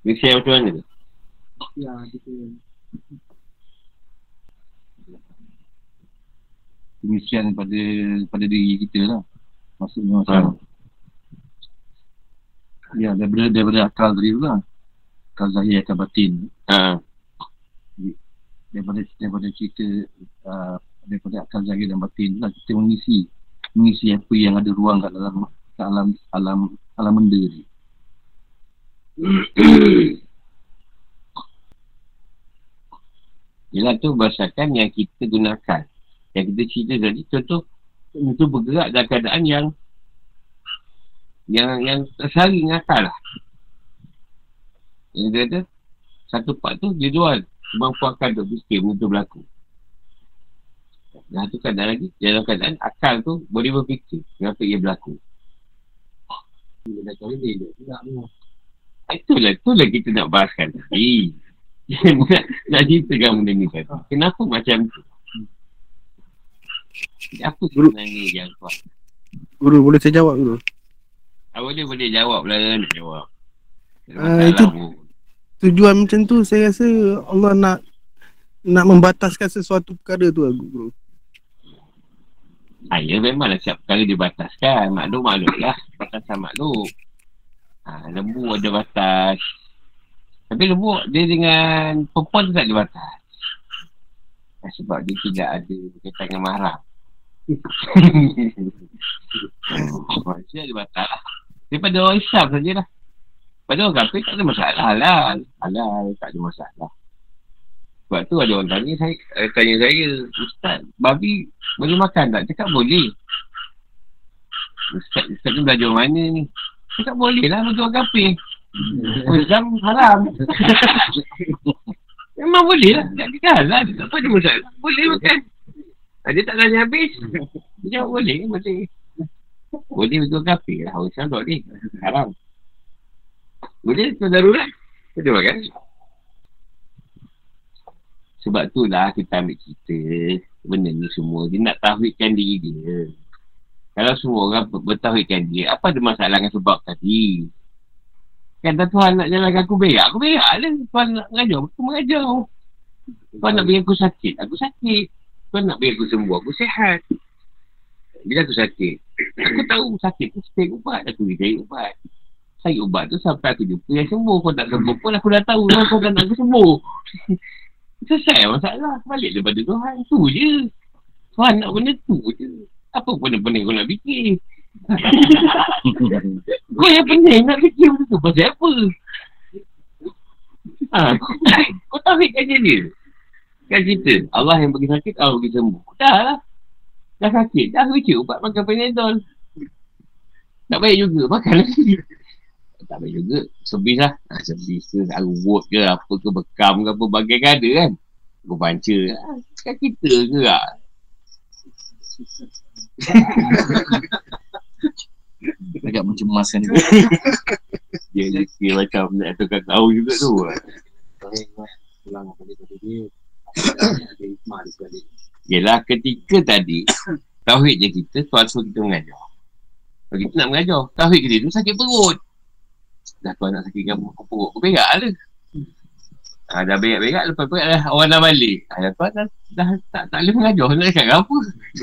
Dia share macam mana tu? Ya, gitu. Pengisian pada pada diri kita lah. Maksudnya macam Ya, daripada, daripada akal tadi tu lah. Akal zahir, akal batin. Ha. Daripada, daripada cerita, uh, daripada akal zahir dan batin lah. Kita mengisi, mengisi apa yang ada ruang kat dalam kat alam, alam, alam benda ni. Yelah tu berdasarkan yang kita gunakan. Yang kita cerita tadi, contoh, itu bergerak dalam keadaan yang yang yang tersari dengan akal lah. Yang kata, satu part tu dia jual akal tu fikir tu berlaku. Dan satu keadaan lagi, dalam keadaan akal tu boleh berfikir kenapa ia berlaku. Tu. Itulah, itulah kita nak bahaskan tadi. nak, nak ceritakan benda ni tadi. Kenapa macam tu? Apa sebenarnya yang kuat? Guru boleh saya jawab guru? Ah, boleh boleh jawab lah nak jawab. Ah, masalah itu- pun. Tujuan macam tu saya rasa Allah nak nak membataskan sesuatu perkara tu lah guru. Ah, ya memanglah setiap perkara dibataskan. Makhluk makhluk lah. Batasan makhluk. Ah, lembu ada batas. Tapi lembu dia dengan perempuan tu tak ada batas. Ah, sebab dia tidak ada berkaitan dengan mahram. Maksudnya ada batas lah. Daripada orang Islam sajalah. Pada orang kafir tak ada masalah. Halal. Halal. Tak ada masalah. Sebab tu ada orang tanya saya, eh, tanya saya, Ustaz, babi boleh makan tak? Cakap boleh. Ustaz, Ustaz ni belajar mana ni? Cakap boleh lah bagi orang kafir. Oh, Islam haram. Memang boleh lah. Tak ada halal. Tak apa ada masalah. Boleh makan. Ah, Dia tak tanya habis. Dia jawab boleh. Boleh. Boleh bagi orang kafir lah. Islam tak boleh. Haram. Boleh tu darurat. Boleh makan. Sebab tu lah kita ambil cerita benda ni semua. Dia nak tauhidkan diri dia. Kalau semua orang ber- bertauhidkan dia, apa ada masalah dengan sebab tadi? Kata Tuhan nak jalankan aku berak, aku berak lah. Tuhan nak mengajar, aku mengajar. Kau nak bagi aku sakit, aku sakit. Kau nak bagi aku sembuh, aku sihat. Bila aku sakit, aku tahu sakit tu cari ubat. Aku pergi cari ubat. Cari ubat tu sampai aku jumpa yang sembuh. Kau tak sembuh pun aku dah tahu lah kau nak aku sembuh. Selesai masalah. Balik daripada Tuhan. Tu je. Tuhan nak benda tu je. Apa benda-benda kau nak fikir? kau yang pening nak fikir benda tu pasal apa? Ha, kau tahu kerja dia. Kan cerita, Allah yang bagi sakit, Allah bagi sembuh. Dah lah. Dah sakit, dah baca ubat makan penedol. Tak baik juga, makan lagi. Tak baik juga, sebis lah. Ha, sebis ke, arut ke, apa ke, bekam ke, apa bagai ke ada kan. Aku baca, ha, kan kita ke lah. Agak mencemaskan dia. Dia, dia, dia macam nak tukar tahu juga tu. Pulang dia. Yelah ketika tadi Tauhid je kita suruh kita mengajar Kalau kita nak mengajar Tauhid kita tu sakit perut Dah tuan nak sakit perut perut Aku berak lah. Ha, Dah berak-berak Lepas berak dah Orang dah balik. Ha, dah, tuan dah, dah, tak, tak boleh mengajar. Nak cakap apa?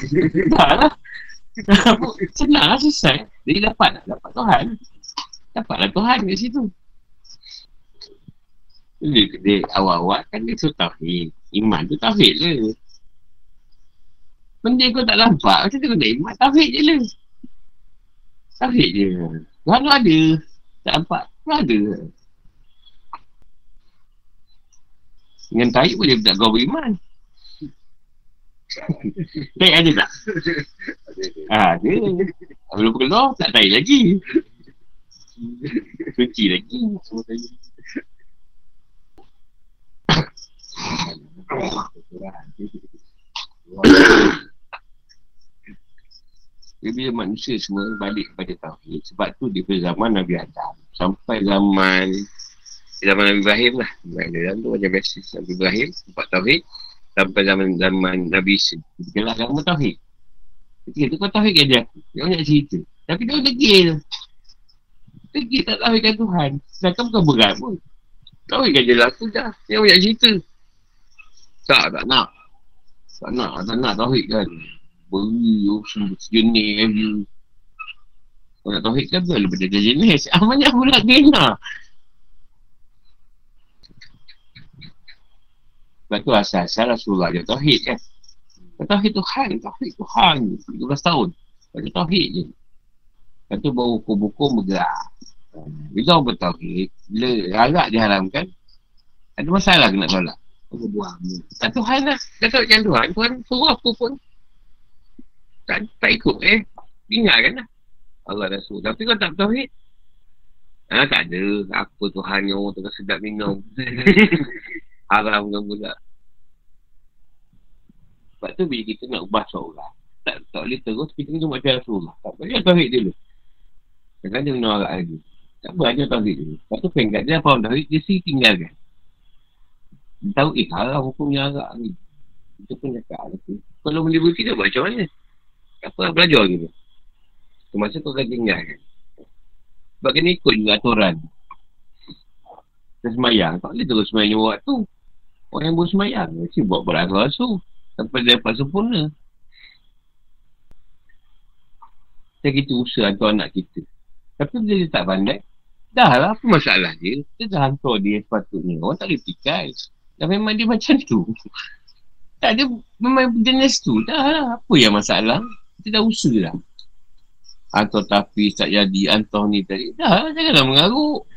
Dah lah. Senang lah selesai Jadi dapat lah. Dapat Tuhan. Dapatlah Tuhan kat situ. Dia, dia awal-awal kan dia suruh tauhid. Iman tu tauhid je. Benda kau tak nampak Macam tu kau nak iman? Tauhid je lah. Tauhid je. Tuhan tu ada Tak nampak. Tu ada. Dengan taik boleh tak kau beriman Taik ada tak? Ha, ada. Belum keluar tak taik lagi. Suci lagi. Semua Dia bila manusia semua balik kepada Tauhid Sebab tu di zaman Nabi Adam. Sampai zaman Zaman Nabi Ibrahim lah. Nabi Adam tu macam biasa Nabi Ibrahim Sebab Tauhid Sampai zaman zaman Nabi Isa. Ketika lah agama Tauhid. Ketika tu kau Tauhid kan dia aku? Dia banyak cerita. Tapi dia degil. Degil tak Tauhidkan Tuhan. Sedangkan bukan berat pun. Tauhidkan je lah aku dah. Dia banyak cerita. Tak tak nak. Tak nak Tak nak Tauhid kan beri oh, sejenis je. Kau nak tauhid kan tu lebih dari jenis. Ah, banyak pula gena. Sebab tu asal-asal Rasulullah dia tauhid kan. Tauhid Tuhan, tauhid Tuhan. 13 tahun. Baca tauhid je. Lepas tu baru buku-buku bergerak. Bila orang bertauhid, bila harap diharamkan, ada masalah kena tolak. Aku buang. Tak Tuhan lah. Kata macam Tuhan. Tuhan suruh apa pun tak, tak ikut eh. Tinggalkan lah. Allah suruh. Tapi kau tak tauhid. Ah, tak ada. Apa Tuhan yang orang tengah sedap minum. Haram kan pula. Sebab tu bila kita nak ubah seorang. Tak, tak boleh terus kita kena macam Rasulullah. Tak boleh tauhid dulu. Jangan dia menolak lagi. Tak boleh ajar tauhid dulu. Sebab tu pengkat dia faham tauhid. Dia sih tinggalkan. Dia tahu eh haram hukumnya agak ni. Itu pun cakap. Kalau boleh berhenti dia buat macam mana? Apa belajar gitu. Semasa kau akan tinggal kan. Sebab kena ikut juga aturan. Kita semayang. Tak boleh terus semayang buat tu. Orang yang bersemayang. Mesti buat berasu-asu. Sampai dia dapat sempurna. Kita kita usaha hantar anak kita. Tapi bila dia tak pandai. Dah lah apa masalah dia. Kita dah hantar dia sepatutnya. Orang tak boleh pikai. Dan memang dia macam tu. tak ada memang jenis tu. Dah lah. Apa yang masalah? Kita dah usaha lah. Atau tapi tak jadi, antah ni tadi. Dah, janganlah mengaruk.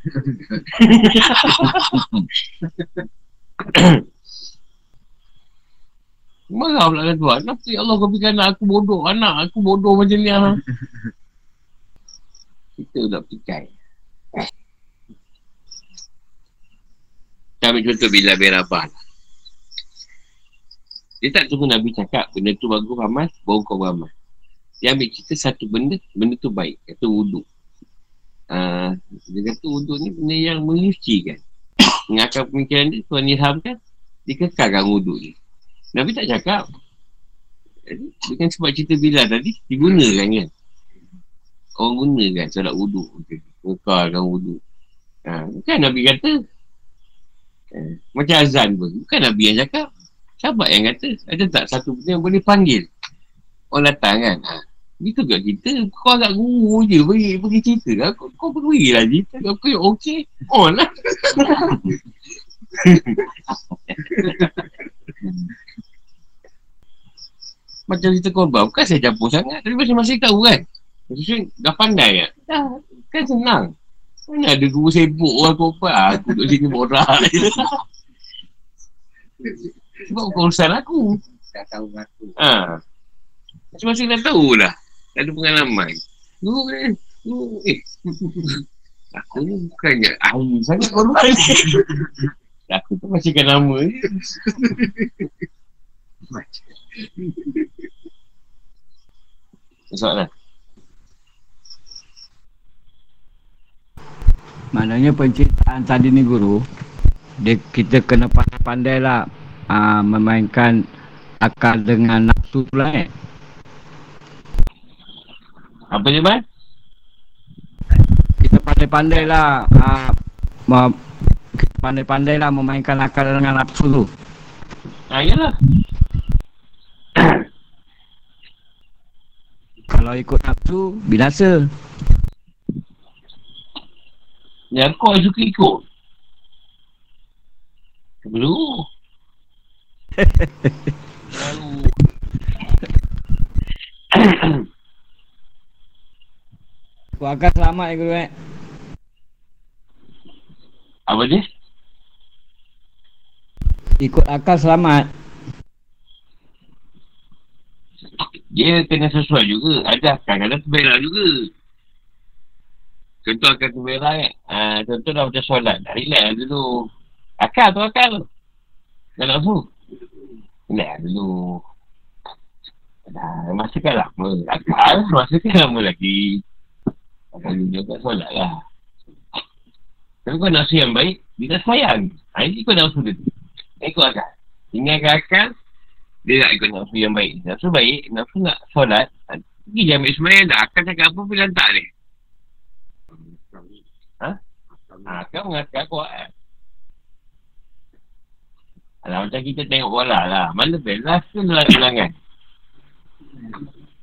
Marah pula kan tuan. Kenapa ya Allah kau fikir anak aku bodoh? Anak aku bodoh macam ni. Ha? Kita dah pikai. Kita ambil contoh bila bin Rabah Dia tak tunggu Nabi cakap benda tu bagus amal, baru kau beramal. Dia ambil cerita satu benda, benda tu baik. Kata wuduk. Uh, dia kata wuduk ni benda yang menyucikan. Mengakal pemikiran dia, Tuhan ilhamkan, dia kekalkan wuduk ni. Nabi tak cakap. Jadi, dengan sebab cerita bila tadi, digunakan kan. Orang gunakan solat wuduk. Mengekalkan wuduk. Ha, kan Nabi kata, Eh, macam azan pun. Bukan Nabi yang cakap. Sahabat yang kata. Ada tak satu benda yang boleh panggil. Orang datang kan. Ha. Itu kat kita. Kau agak guru je. Pergi, pergi cerita lah. Kau, kau pergi lah cerita. Kau pergi okey. On lah. Macam cerita korban. Bukan saya campur sangat. Tapi masing-masing tahu kan. Maksudnya dah pandai kan. Dah. Kan senang. Mana ada guru sibuk orang korban. Aku duduk sini borak je. Sebab bukan urusan aku. Tak tahu aku. Ha. Masing-masing dah tahu lah. Dah ada pengalaman. Guru kan. Guru. Eh. Aku ni bukannya ahli sangat korban. Aku tu masihkan nama je. Soalan. Maknanya penciptaan tadi ni guru dia, Kita kena pandai-pandai lah uh, Memainkan akal dengan nafsu pula eh Apa dia, Man? Kita pandai-pandai lah uh, me- Kita pandai-pandai lah memainkan akal dengan nafsu tu Ha, yalah. Kalau ikut nafsu, binasa Yang kau suka ikut. Belum. Lalu. Akal selamat ya guru eh Apa dia? Ikut akal selamat Dia kena sesuai juga. Ada kadang-kadang terberak juga. Contoh akan terberak kan. Ha, contoh dah macam solat. Dah relax dulu. Akal tu akal. Dah nafsu. Relax dulu. Dah masa kan lama. Akal masa kan lama lagi. Akal dulu kat solat lah. Tapi kau nafsu yang baik, dia dah sayang. Ha, ini kau nafsu dia tu. Ikut akal. Tinggalkan akal, dia nak ikut nafsu yang baik. Nafsu baik, nafsu nak solat. ha, Pergi je ambil semayang dah. Akan cakap apa pun tak dia. Ha? Ha, kau mengatakan kuat kan? Alah, macam kita tengok bola lah. Mana best? Last ke ulang- ulangan?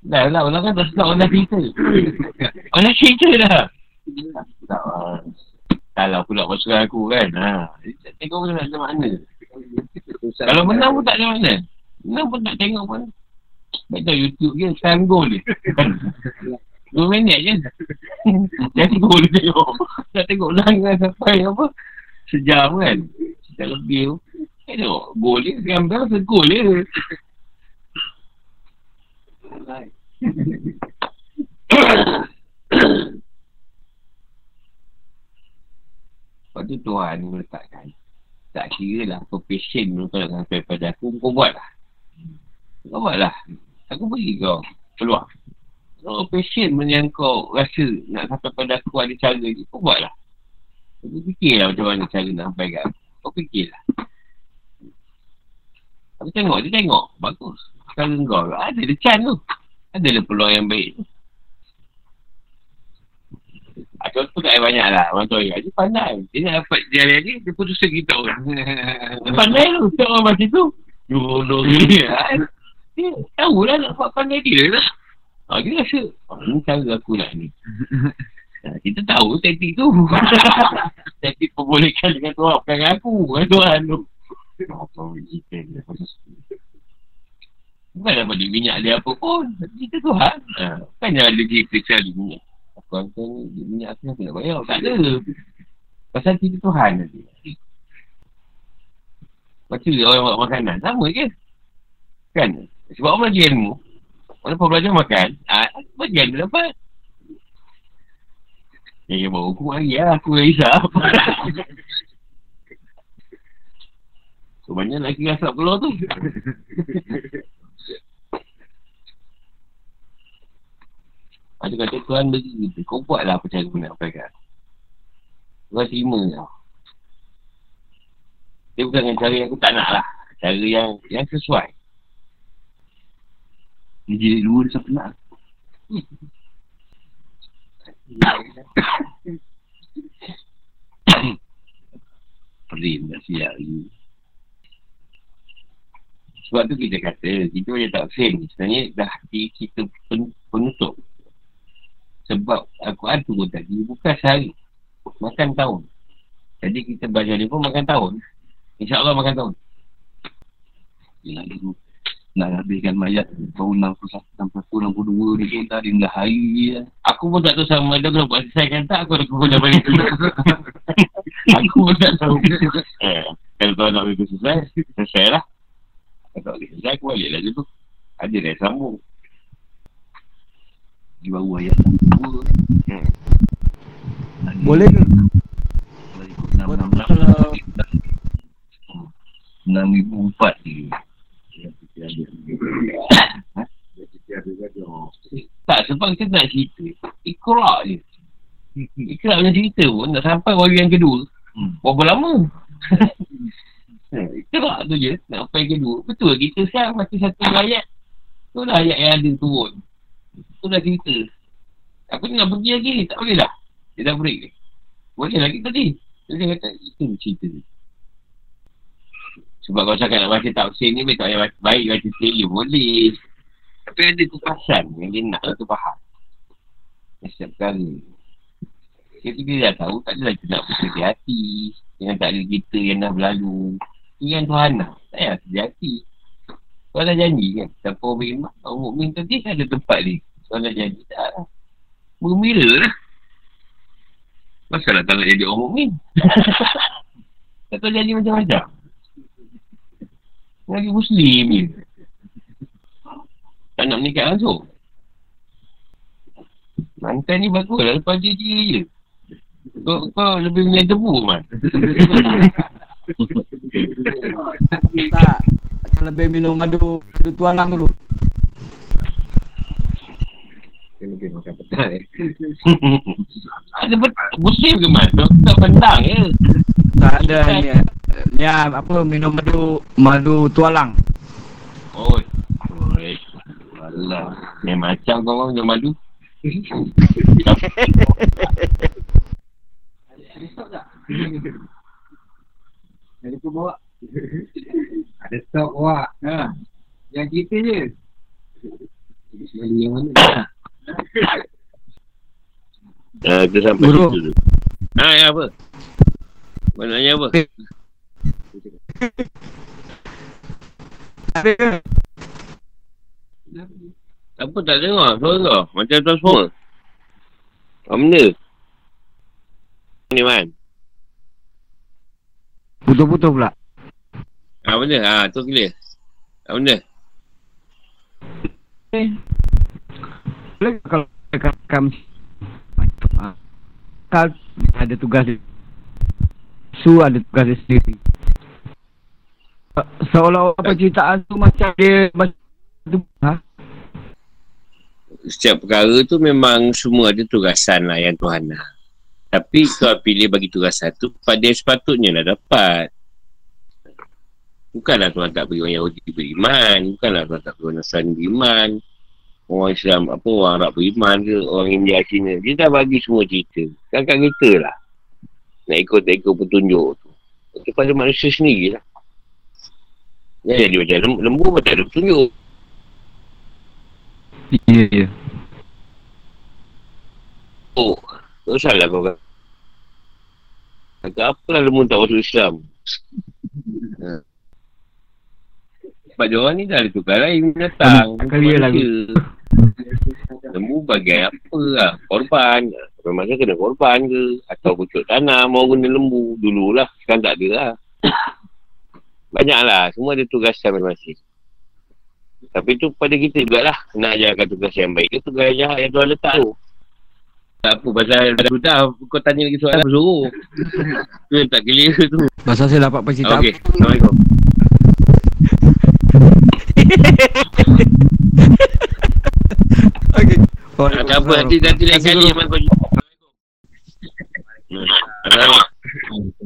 Dah lah, ulangan dah start orang dah cerita. Orang dah cerita dah. Tak, ah. lah pula pasukan aku kan. Ha. Tengok pun tak ada makna. Kalau menang pun tak ada makna. Menang pun tak tengok pun. Baik tahu YouTube je, sekarang gol je. Dua minit je. Jadi je tengok. Tak tengok ulangan sampai apa. Sejam kan. Sejam lebih tu. Tengok, gol je. Gambar se gol Lepas tu Tuhan meletakkan. Tak kira lah Apa passion tu Kau nak sampai pada aku Kau buat lah. Kau buat lah. Aku beri kau Peluang. Kalau passion benda yang kau rasa Nak sampai pada aku ada cara ni Kau buat lah. Kau fikir lah macam mana cara nak sampai kat aku. Kau fikir lah. Aku tengok dia tengok. Bagus Cara kau Ada dia can tu. Ada dia peluang yang baik. Tu Ah, contoh tak banyak lah. Orang tua dia pandai. Dia nak dapat dia hari-hari Dia putus kita orang. Dia pandai tu. Tengok orang macam tu. Dulu ni. Kan Dia tahu lah nak buat pandai dia lah. Ah, Dia rasa oh, Ni cara aku nak ni. Ah, Kita tahu taktik tu. Taktik perbolehkan dengan Tuhan Bukan aku. Bukan Tuhan tu Bukan dapat dia minyak dia apa pun Kita Tuhan. Ha, Bukan ada cerita cari minyak. Aku hantar ni minyak aku nak bayar. Tak ada. Pasal kita Tuhan nanti. Macam dia orang buat makanan. Sama je. Kan? Sebab orang belajar ilmu? Orang pun belajar makan ah, Bagian dia dapat. Ya, ya, bawa hukum lagi lah. Aku yang risau. so, banyak kira asap keluar tu. Ada kata Tuhan bagi kita. Kau buatlah apa cara kau nak sampaikan. Tuhan terima tau. Dia bukan dengan cara yang aku tak nak lah. Cara yang yang sesuai. Dia jadi dua dia siapa nak. Zain tak siap lagi. Sebab tu kita kata, kita macam tak sen. Sebenarnya dah hati kita pen, penutup. Sebab Al-Quran tu pun tadi bukan sehari. Makan tahun. Jadi kita baca ni pun makan tahun. InsyaAllah makan tahun. Dia tu nak habiskan mayat tahun 61 sampai 62 ni pun tak ada hari ya. Aku pun tak tahu sama ada kalau buat selesai kan tak aku dah kumpul dah balik dulu. aku pun tak tahu. eh, kalau tahu nak balik selesai, selesai lah. Kalau tak boleh selesai, aku balik lah dulu. Ada dah sambung. Di baru ayat 62 Hmm. Boleh ke? Kalau ikut 6 Kalau- 6004 ni. Yang kita ada. Yang kita ada gaduh. Tak, sebab kita nak cerita. Ikrak je. Ikrak punya cerita pun nak sampai wahyu yang kedua. Hmm. Berapa lama? Ikrak tu je. Nak sampai kedua. Betul kita sekarang baca satu ayat. Tu lah ayat yang ada turun. Tu dah cerita. Aku ni nak pergi lagi ni. Tak boleh dah. Dia dah break. Boleh lagi tadi. Dia dia kata, itu cerita ni. Sebab kalau cakap nak baca tafsir ni, tak payah baca, baik baca trailer boleh. Tapi ada kupasan yang dia nak tu faham. Setiap kali. Jadi dia dah tahu, tak adalah kita nak berhati hati. Dengan tak ada kita yang dah berlalu. Itu yang Tuhan nak. Tak payah hati hati. Tuhan dah janji kan. Siapa orang beriman, orang mukmin tadi ada tempat ni. Tuhan dah janji tak lah. Bergembira lah. Masalah tak nak jadi orang mukmin. tak tahu janji macam-macam. Lagi Muslim ni. Tak nak menikah langsung. Mantan ni bagus lah. Lepas dia dia je. Kau, kau lebih minat tebu man. Tak. Akan lebih minum madu, madu tualang dulu. Kita lebih makan petang eh. Ada Muslim ke man? Tak, bentang je. Tak ada ni. Ni apa minum madu madu tualang. Oh. Oi. Alah. Ni macam kau orang minum madu. Ada stop tak? Ada tu bawa. Ada stok wak. Ha. Yang cerita je. Beli yang mana? Ah, kita sampai Guru. situ tu. Ha, ya apa? Tanya apa? Ada ke? Apa tak dengar suara kau? Macam semua. Apa benda? Ni man. Putus-putus pula. Ha, benda? Ha, tu clear. Apa benda? Boleh kalau kam kal ada tugas. Su ada tugas dia sendiri. Se- Seolah-olah percintaan tu macam dia macam tu. Ha? Setiap perkara tu memang semua ada tugasan lah yang Tuhan nak. Tapi kau pilih bagi tugasan tu pada yang sepatutnya lah dapat. Bukanlah Tuhan tak beri orang Yahudi beriman. Bukanlah Tuhan tak beri orang Nasrani beriman. Orang Islam, apa orang Arab beriman ke, orang India, Cina. Dia dah bagi semua cerita. Kan kat kita lah. Nak ikut, tak ikut petunjuk tu. Kepada manusia sendiri lah. Ya, jadi macam lembu, lembu macam ada petunjuk. Ya, ya. Oh, tak salah kau kan. Agak apalah lembu tak masuk Islam. ha. Sebab dia orang ni dah ada tukar lain datang. Kali lah. Lembu bagai apa lah. Korban. Memang kena korban ke. Atau pucuk tanam. Mau guna lembu. Dululah. Sekarang tak ada lah. Banyak lah. Semua ada tugasan masing-masing. Tapi tu pada kita jugalah. Nak ajarkan tugas yang baik ke tugas yang jahat yang Tuhan letak tu. Tak apa pasal kau tanya lagi soalan bersuruh. tu yang tak clear tu. Pasal saya dapat percintaan. Okey, Assalamualaikum. Okey. Tak apa nanti nanti lain kali Assalamualaikum.